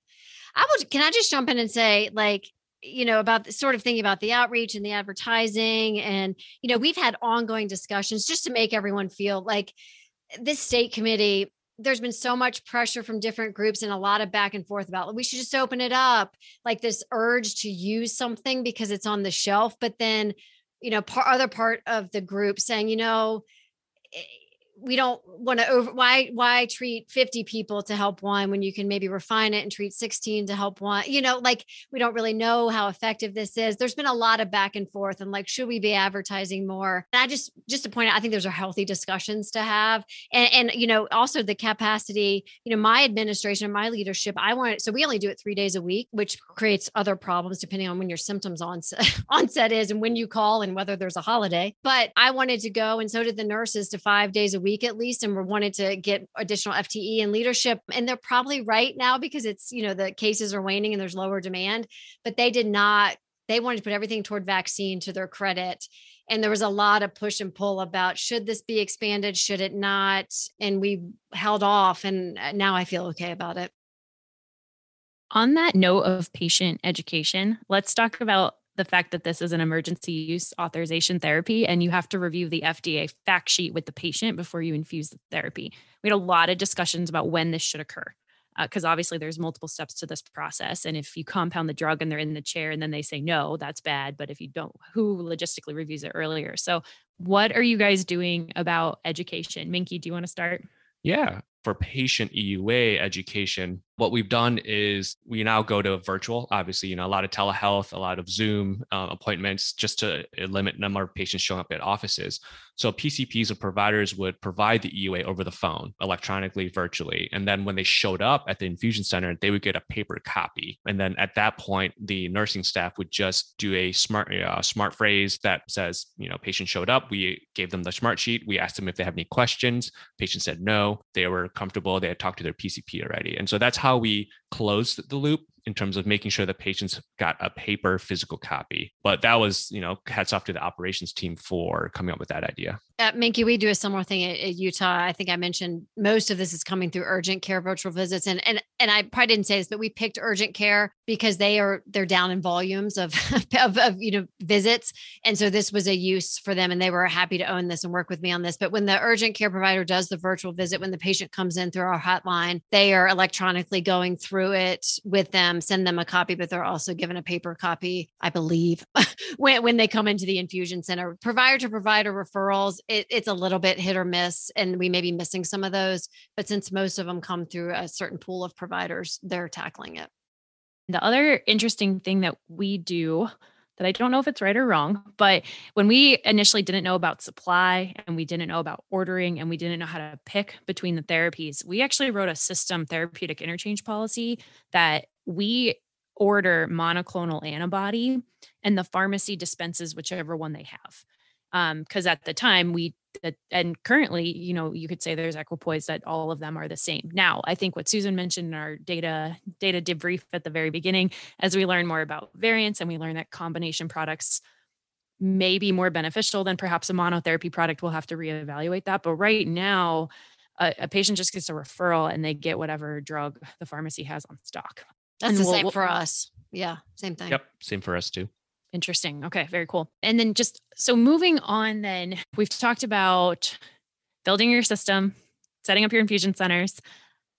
I would can i just jump in and say like you know about the sort of thinking about the outreach and the advertising and you know we've had ongoing discussions just to make everyone feel like this state committee there's been so much pressure from different groups and a lot of back and forth about we should just open it up like this urge to use something because it's on the shelf but then you know, other part of the group saying, you know, eh, we don't want to over why why treat 50 people to help one when you can maybe refine it and treat 16 to help one? You know like we don't really know how effective this is. There's been a lot of back and forth and like should we be advertising more? And i just just to point out i think those are healthy discussions to have. And and you know also the capacity you know my administration and my leadership i want so we only do it three days a week which creates other problems depending on when your symptoms onset onset is and when you call and whether there's a holiday. But i wanted to go and so did the nurses to five days a week week at least and we're wanting to get additional FTE and leadership and they're probably right now because it's you know the cases are waning and there's lower demand but they did not they wanted to put everything toward vaccine to their credit and there was a lot of push and pull about should this be expanded should it not and we held off and uh, now I feel okay about it. On that note of patient education, let's talk about the fact that this is an emergency use authorization therapy and you have to review the FDA fact sheet with the patient before you infuse the therapy. We had a lot of discussions about when this should occur because uh, obviously there's multiple steps to this process and if you compound the drug and they're in the chair and then they say no that's bad but if you don't who logistically reviews it earlier? So what are you guys doing about education? Minkey do you want to start? Yeah for patient EUA education, what we've done is we now go to virtual. Obviously, you know, a lot of telehealth, a lot of Zoom uh, appointments, just to limit number of patients showing up at offices. So PCPs or providers would provide the EUA over the phone, electronically, virtually, and then when they showed up at the infusion center, they would get a paper copy. And then at that point, the nursing staff would just do a smart uh, smart phrase that says, you know, patient showed up. We gave them the smart sheet. We asked them if they have any questions. Patient said no. They were comfortable. They had talked to their PCP already. And so that's how we closed the loop in terms of making sure that patients got a paper physical copy. But that was, you know, hats off to the operations team for coming up with that idea. At Minkey, we do a similar thing at, at, Utah. I think I mentioned most of this is coming through urgent care virtual visits. And and and I probably didn't say this, but we picked urgent care because they are they're down in volumes of, of, of you know visits. And so this was a use for them and they were happy to own this and work with me on this. But when the urgent care provider does the virtual visit, when the patient comes in through our hotline, they are electronically going through it with them send them a copy, but they're also given a paper copy, I believe, when, when they come into the infusion center. Provider to provider referrals, it, it's a little bit hit or miss, and we may be missing some of those. But since most of them come through a certain pool of providers, they're tackling it. The other interesting thing that we do that I don't know if it's right or wrong, but when we initially didn't know about supply and we didn't know about ordering and we didn't know how to pick between the therapies, we actually wrote a system therapeutic interchange policy that we order monoclonal antibody and the pharmacy dispenses whichever one they have because um, at the time we and currently you know you could say there's equipoise that all of them are the same now i think what susan mentioned in our data data debrief at the very beginning as we learn more about variants and we learn that combination products may be more beneficial than perhaps a monotherapy product we'll have to reevaluate that but right now a, a patient just gets a referral and they get whatever drug the pharmacy has on stock that's and the we'll- same we'll- for us. Yeah, same thing. Yep, same for us too. Interesting. Okay, very cool. And then just so moving on, then we've talked about building your system, setting up your infusion centers,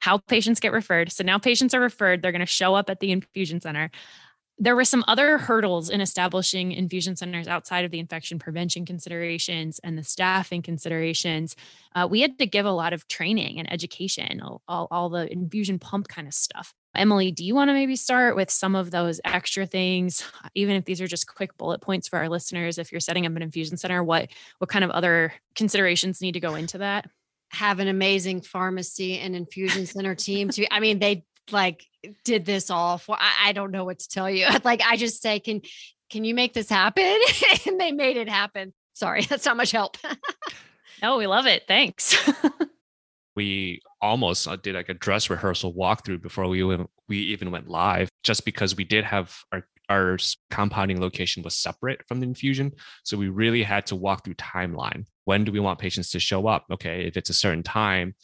how patients get referred. So now patients are referred, they're going to show up at the infusion center. There were some other hurdles in establishing infusion centers outside of the infection prevention considerations and the staffing considerations. Uh, we had to give a lot of training and education, all, all, all the infusion pump kind of stuff. Emily, do you want to maybe start with some of those extra things, even if these are just quick bullet points for our listeners? If you're setting up an infusion center, what what kind of other considerations need to go into that? Have an amazing pharmacy and infusion center team. To I mean, they like did this all for. I, I don't know what to tell you. Like I just say, can can you make this happen? and they made it happen. Sorry, that's not much help. Oh, we love it. Thanks. We almost uh, did like a dress rehearsal walkthrough before we even, we even went live just because we did have our our compounding location was separate from the infusion. So we really had to walk through timeline. When do we want patients to show up? Okay if it's a certain time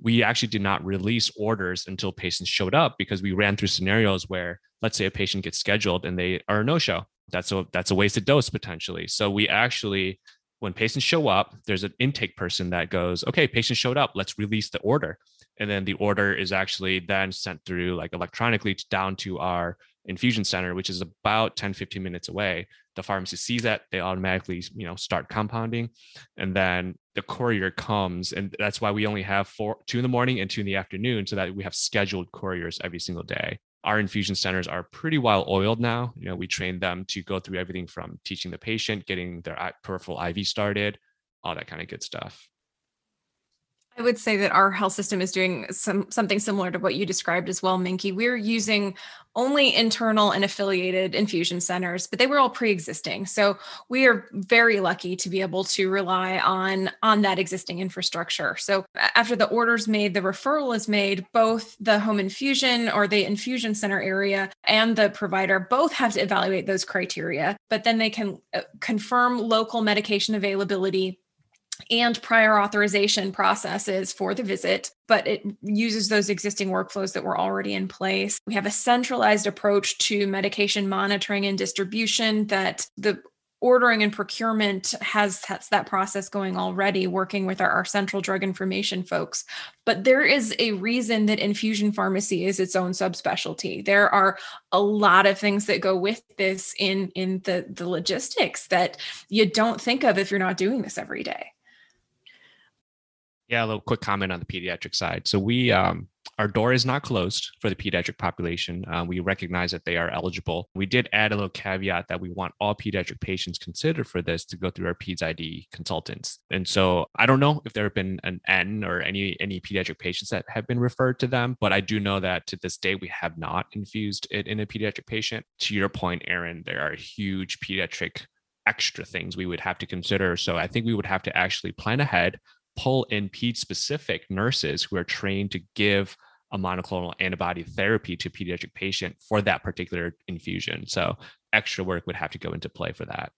we actually did not release orders until patients showed up because we ran through scenarios where let's say a patient gets scheduled and they are a no show that's a that's a wasted dose potentially. So we actually when patients show up, there's an intake person that goes, okay, patient showed up, let's release the order. And then the order is actually then sent through like electronically down to our infusion center, which is about 10, 15 minutes away. The pharmacy sees that, they automatically, you know, start compounding. And then the courier comes. And that's why we only have four, two in the morning and two in the afternoon, so that we have scheduled couriers every single day our infusion centers are pretty well oiled now. You know, we train them to go through everything from teaching the patient, getting their peripheral IV started, all that kind of good stuff. I would say that our health system is doing some something similar to what you described as well, Minkey. We're using only internal and affiliated infusion centers, but they were all pre-existing. So we are very lucky to be able to rely on on that existing infrastructure. So after the order's made, the referral is made, both the home infusion or the infusion center area and the provider both have to evaluate those criteria, but then they can uh, confirm local medication availability and prior authorization processes for the visit, but it uses those existing workflows that were already in place. We have a centralized approach to medication monitoring and distribution that the ordering and procurement has, has that process going already working with our, our central drug information folks. But there is a reason that infusion pharmacy is its own subspecialty. There are a lot of things that go with this in in the the logistics that you don't think of if you're not doing this every day Yeah, a little quick comment on the pediatric side. So we um our door is not closed for the pediatric population. Uh, we recognize that they are eligible. We did add a little caveat that we want all pediatric patients considered for this to go through our PEDS ID consultants. And so I don't know if there have been an N or any any pediatric patients that have been referred to them, but I do know that to this day we have not infused it in a pediatric patient. To your point, Erin, there are huge pediatric extra things we would have to consider. So I think we would have to actually plan ahead, pull in PED specific nurses who are trained to give a monoclonal antibody therapy to pediatric patient for that particular infusion. So extra work would have to go into play for that.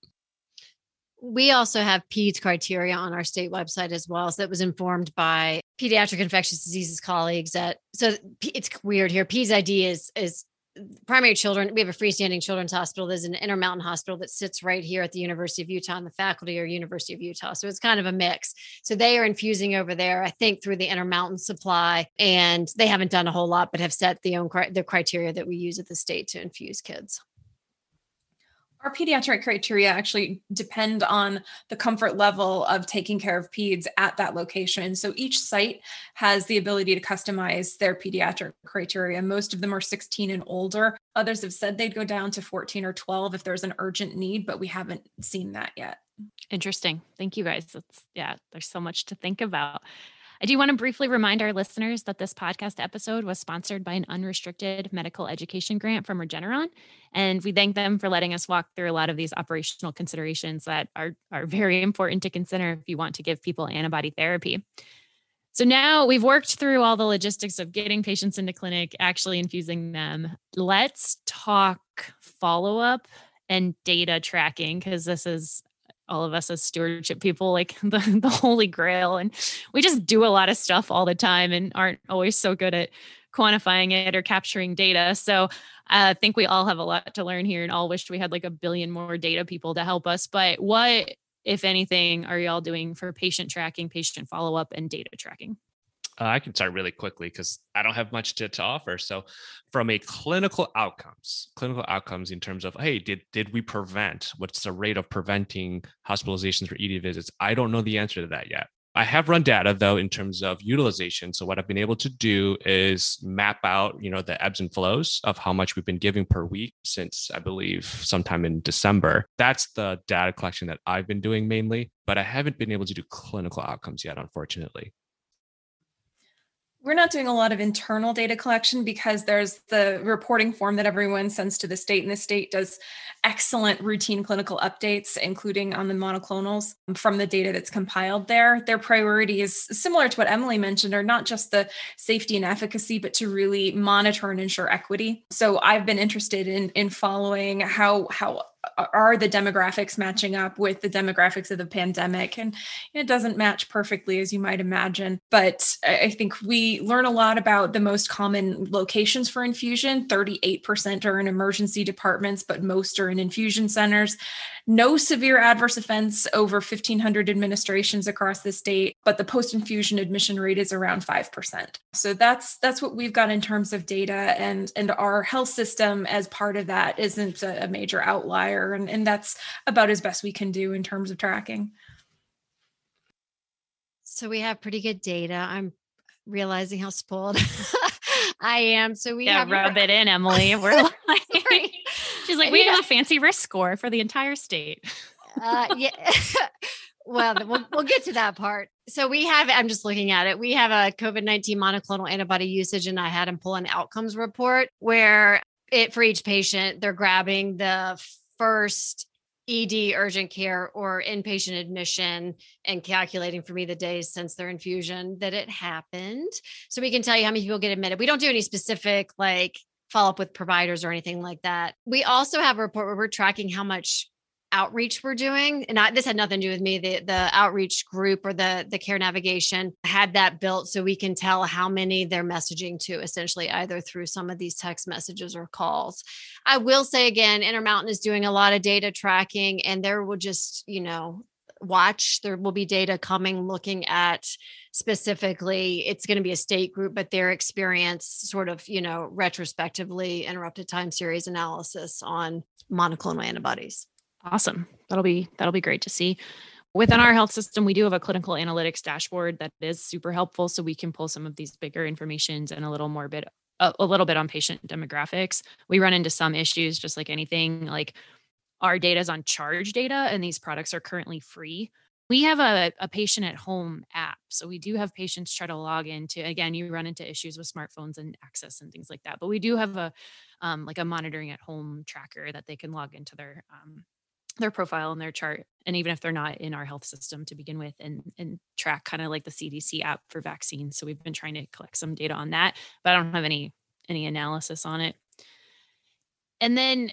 we also have PEDS criteria on our state website as well. So that was informed by pediatric infectious diseases colleagues at so it's weird here. PEDS ID is is primary children. We have a freestanding children's hospital. There's an Intermountain Hospital that sits right here at the University of Utah, and the faculty are University of Utah. So it's kind of a mix. So they are infusing over there, I think, through the Intermountain supply, and they haven't done a whole lot, but have set the own the criteria that we use at the state to infuse kids. Our pediatric criteria actually depend on the comfort level of taking care of peds at that location. So each site has the ability to customize their pediatric criteria. Most of them are 16 and older. Others have said they'd go down to 14 or 12 if there's an urgent need, but we haven't seen that yet. Interesting. Thank you guys. That's yeah, there's so much to think about. I do want to briefly remind our listeners that this podcast episode was sponsored by an unrestricted medical education grant from Regeneron. And we thank them for letting us walk through a lot of these operational considerations that are, are very important to consider if you want to give people antibody therapy. So now we've worked through all the logistics of getting patients into clinic, actually infusing them. Let's talk follow up and data tracking because this is all of us as stewardship people like the, the holy grail and we just do a lot of stuff all the time and aren't always so good at quantifying it or capturing data. So uh, i think we all have a lot to learn here and all wish we had like a billion more data people to help us but what if anything are y'all doing for patient tracking patient follow-up and data tracking uh, I can start really quickly because I don't have much to, to offer. So, from a clinical outcomes, clinical outcomes in terms of, hey, did did we prevent? What's the rate of preventing hospitalizations for ED visits? I don't know the answer to that yet. I have run data though in terms of utilization. So what I've been able to do is map out, you know, the ebbs and flows of how much we've been giving per week since I believe sometime in December. That's the data collection that I've been doing mainly, but I haven't been able to do clinical outcomes yet, unfortunately we're not doing a lot of internal data collection because there's the reporting form that everyone sends to the state, and the state does excellent routine clinical updates, including on the monoclonals um, from the data that's compiled there. Their priority is similar to what Emily mentioned, are not just the safety and efficacy, but to really monitor and ensure equity. So I've been interested in in following how how are the demographics matching up with the demographics of the pandemic? And it doesn't match perfectly as you might imagine. But i think we learn a lot about the most common locations for infusion. 38% are in emergency departments but most are in infusion centers no severe adverse events over 1500 administrations across the state but the post infusion admission rate is around 5% so that's that's what we've got in terms of data and and our health system as part of that isn't a, a major outlier and, and that's about as best we can do in terms of tracking so we have pretty good data i'm realizing how spoiled I am. So we yeah, have rub it in, Emily. We're like, she's like, we have a fancy risk score for the entire state. uh, yeah. well, we'll, we'll get to that part. So we have, I'm just looking at it. We have a COVID 19 monoclonal antibody usage, and I had him pull an outcomes report where it for each patient, they're grabbing the first ED urgent care or inpatient admission and calculating for me the days since their infusion that it happened. So we can tell you how many people get admitted. We don't do any specific like follow up with providers or anything like that. We also have a report where we're tracking how much outreach we're doing and I, this had nothing to do with me the the outreach group or the the care navigation had that built so we can tell how many they're messaging to essentially either through some of these text messages or calls i will say again intermountain is doing a lot of data tracking and there will just you know watch there will be data coming looking at specifically it's going to be a state group but their experience sort of you know retrospectively interrupted time series analysis on monoclonal antibodies Awesome. That'll be that'll be great to see. Within our health system, we do have a clinical analytics dashboard that is super helpful so we can pull some of these bigger informations and a little more bit a, a little bit on patient demographics. We run into some issues just like anything like our data is on charge data and these products are currently free. We have a, a patient at home app so we do have patients try to log into again you run into issues with smartphones and access and things like that but we do have a um, like a monitoring at home tracker that they can log into their um, their profile and their chart and even if they're not in our health system to begin with and and track kind of like the CDC app for vaccines so we've been trying to collect some data on that but I don't have any any analysis on it. And then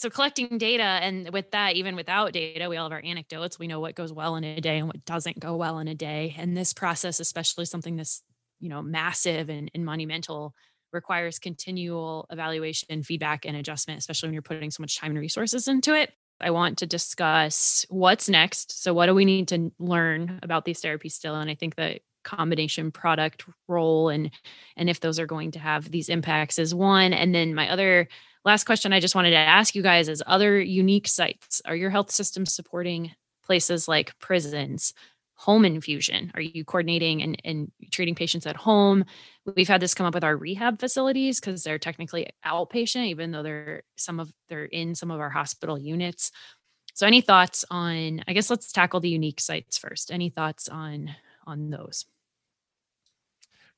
so collecting data and with that even without data we all have our anecdotes we know what goes well in a day and what doesn't go well in a day and this process especially something this you know massive and, and monumental requires continual evaluation feedback and adjustment especially when you're putting so much time and resources into it I want to discuss what's next. So, what do we need to learn about these therapies still? And I think that combination product role and and if those are going to have these impacts is one and then my other last question I just wanted to ask you guys is other unique sites. Are your health systems supporting places like prisons, home infusion? Are you coordinating and, and treating patients at home? We've had this come up with our rehab facilities because they're technically outpatient, even though they're some of they're in some of our hospital units. So any thoughts on I guess let's tackle the unique sites first. Any thoughts on on those?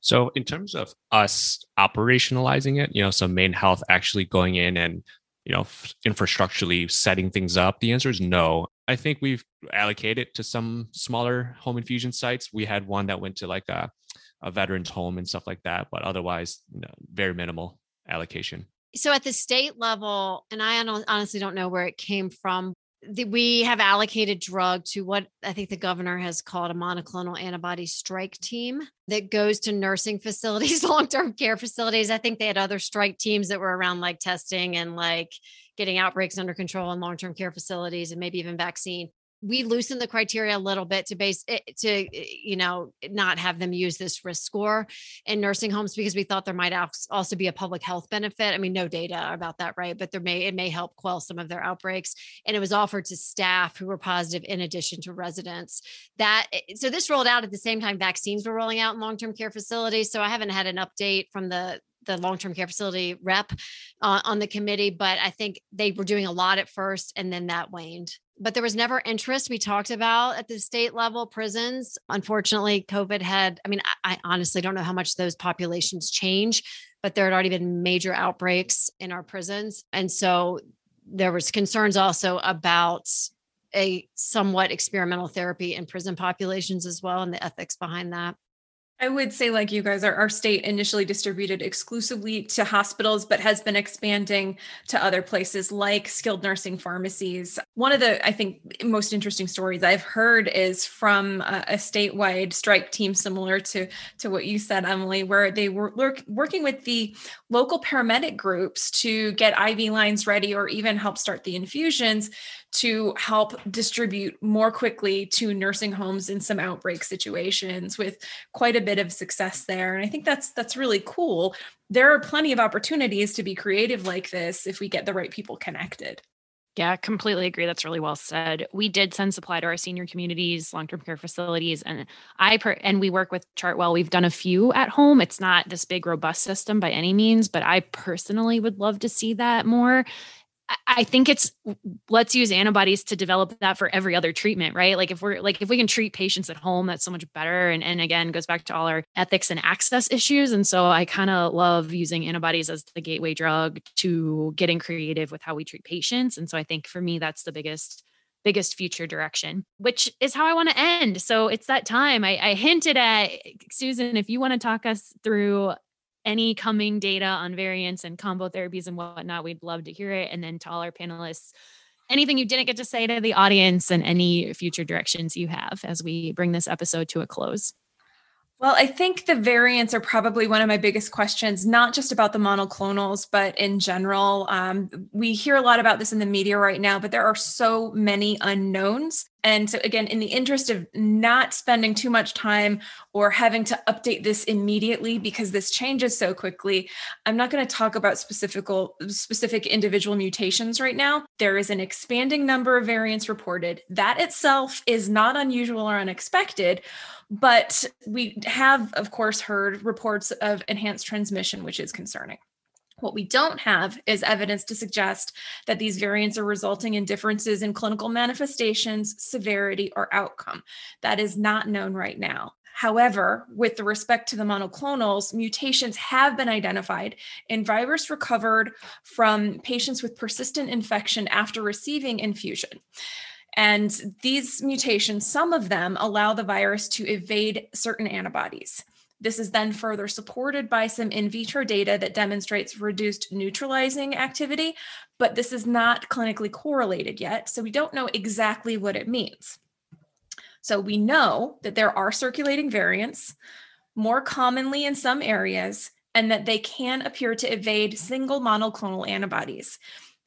So in terms of us operationalizing it, you know, so MaineHealth actually going in and you know infrastructurally setting things up, the answer is no. I think we've allocated to some smaller home infusion sites. We had one that went to like a, a veteran's home and stuff like that, but otherwise, you know, very minimal allocation. So at the state level, and I honestly don't know where it came from, we have allocated drug to what I think the governor has called a monoclonal antibody strike team that goes to nursing facilities, long term care facilities. I think they had other strike teams that were around like testing and like getting outbreaks under control in long term care facilities and maybe even vaccine we loosened the criteria a little bit to base it to eh, you know not have them use this risk score in nursing homes because we thought there might also be a public health benefit. I mean no data about that right? But there may it may help quell some of their outbreaks. And it was offered to staff who were positive in addition to residents. That eh, so this rolled out at the same time vaccines were rolling out in long-term care facilities. So i haven't had an update from the the long-term care facility rep uh, on the committee but i think they were doing a lot at first and then that waned. But there was never interest. We talked about at the state level prisons. Unfortunately covid had i mean I, I honestly don't know how much those populations change but there had already been major outbreaks in our prisons. And so there was concerns also about a somewhat experimental therapy in prison populations as well and the ethics behind that I would say, like you guys, our, our state initially distributed exclusively to hospitals, but has been expanding to other places like skilled nursing pharmacies. One of the, I think, most interesting stories I've heard is from a, a statewide strike team, similar to, to what you said, Emily, where they were work, working with the local paramedic groups to get IV lines ready or even help start the infusions to help distribute more quickly to nursing homes in some outbreak situations with quite a bit of success there and i think that's that's really cool there are plenty of opportunities to be creative like this if we get the right people connected yeah, completely agree. That's really well said. We did send supply to our senior communities, long-term care facilities, and I per- and we work with Chartwell. We've done a few at home. It's not this big robust system by any means, but I personally would love to see that more. I think it's let's use antibodies to develop that for every other treatment, right? Like if we're like if we can treat patients at home, that's so much better. And and again, goes back to all our ethics and access issues. And so I kind of love using antibodies as the gateway drug to getting creative with how we treat patients. And so I think for me, that's the biggest biggest future direction, which is how I want to end. So it's that time. I, I hinted at Susan, if you want to talk us through any coming data on variants and combo therapies and whatnot, we'd love to hear it. And then to all our panelists, anything you didn't get to say to the audience and any future directions you have as we bring this episode to a close. Well, I think the variants are probably one of my biggest questions, not just about the monoclonals, but in general. Um, we hear a lot about this in the media right now, but there are so many unknowns. And so, again, in the interest of not spending too much time or having to update this immediately because this changes so quickly, I'm not going to talk about specific, specific individual mutations right now. There is an expanding number of variants reported. That itself is not unusual or unexpected. But we have, of course, heard reports of enhanced transmission, which is concerning. What we don't have is evidence to suggest that these variants are resulting in differences in clinical manifestations, severity, or outcome. That is not known right now. However, with respect to the monoclonals, mutations have been identified in virus recovered from patients with persistent infection after receiving infusion. And these mutations, some of them allow the virus to evade certain antibodies. This is then further supported by some in vitro data that demonstrates reduced neutralizing activity, but this is not clinically correlated yet, so we don't know exactly what it means. So we know that there are circulating variants, more commonly in some areas, and that they can appear to evade single monoclonal antibodies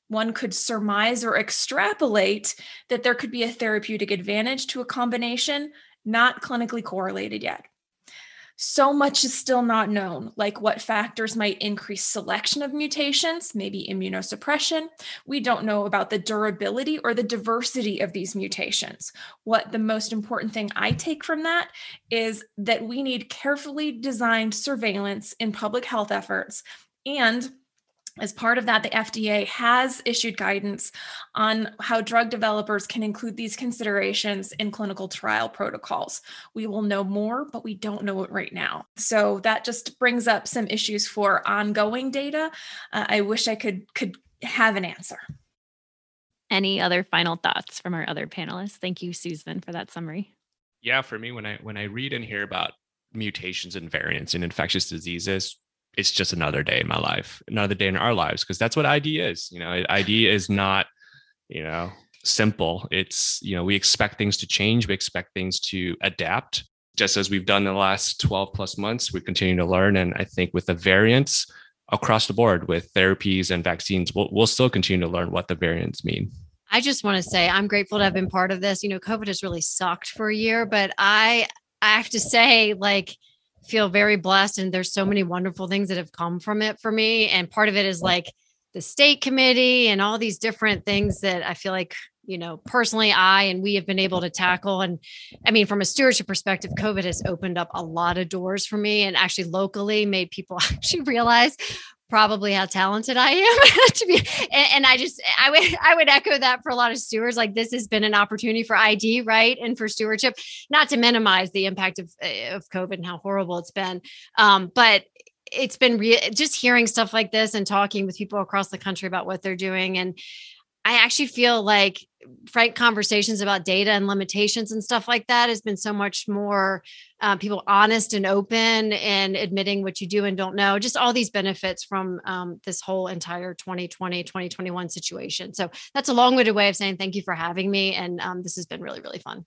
one could surmise or extrapolate that there could be a therapeutic advantage to a combination, not clinically correlated yet. So much is still not known, like what factors might increase selection of mutations, maybe immunosuppression. We don't know about the durability or the diversity of these mutations. What the most important thing I take from that is that we need carefully designed surveillance in public health efforts and as part of that, the FDA has issued guidance on how drug developers can include these considerations in clinical trial protocols. We will know more, but we don't know it right now. So that just brings up some issues for ongoing data. Uh, I wish I could could have an answer. Any other final thoughts from our other panelists? Thank you, Susan, for that summary. Yeah, for me, when I when I read and hear about mutations and variants in infectious diseases, it's just another day in my life, another day in our lives, because that's what ID is. You know, ID is not, you know, simple. It's, you know, we expect things to change, we expect things to adapt. Just as we've done in the last 12 plus months, we continue to learn. And I think with the variants across the board with therapies and vaccines, we'll, we'll still continue to learn what the variants mean. I just want to say I'm grateful to have been part of this. You know, COVID has really sucked for a year, but I I have to say, like, feel very blessed and there's so many wonderful things that have come from it for me. And part of it is like the state committee and all these different things that I feel like you know personally I and we have been able to tackle. And I mean from a stewardship perspective covid has opened up a lot of doors for me and actually locally made people actually realize probably how talented I am to be. And, and, I just, I would, I would echo that for a lot of stewards. Like this has been an opportunity for ID, right, and for stewardship, not to minimize the impact of of COVID and how horrible it's been, um, but it's been re- just hearing stuff like this and talking with people across the country about what they're doing and I actually feel like frank conversations about data and limitations and stuff like that has been so much more uh, people honest and open and admitting what you do and don't know just all these benefits from um, this whole entire 2020 2021 situation. So that's a long-winded way of saying thank you for having me and um, this has been really really fun.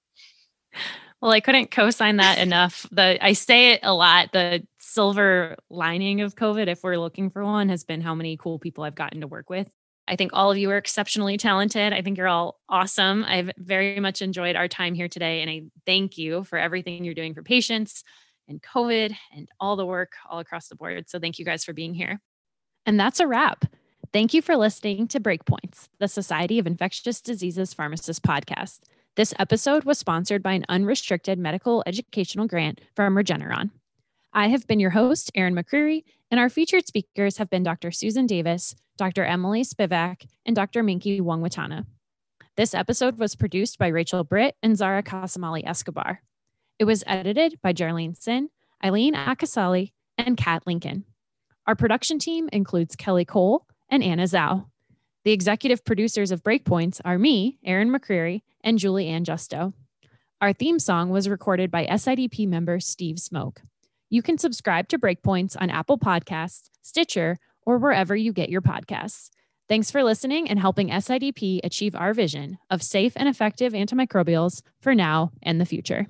Well i couldn't co-sign that enough. The i say it a lot the silver lining of covid if we're looking for one has been how many cool people i've gotten to work with I think all of you are exceptionally talented. I think you're all awesome. I've very much enjoyed our time here today. And I thank you for everything you're doing for patients and COVID and all the work all across the board. So thank you guys for being here. And that's a wrap. Thank you for listening to Breakpoints, the Society of Infectious Diseases Pharmacists podcast. This episode was sponsored by an unrestricted medical educational grant from Regeneron. I have been your host, Erin McCreary, and our featured speakers have been Dr. Susan Davis, Dr. Emily Spivak, and Dr. Minkey Wungwattana. This episode was produced by Rachel Britt and Zahra Kassamali Escobar. It was edited by Geraldine Sin, Eileen Akasali, and Kat Lincoln. Our production team includes Kelly Cole and Anna Zhao. The executive producers of Breakpoints are me, Erin McCreary, and Julie Ann Justo. Our theme song was recorded by SIDP member Steve Smoke. You can subscribe to Breakpoints on Apple Podcasts, Stitcher, or wherever you get your podcasts. Thanks for listening and helping SIDP achieve our vision of safe and effective antimicrobials for now and the future.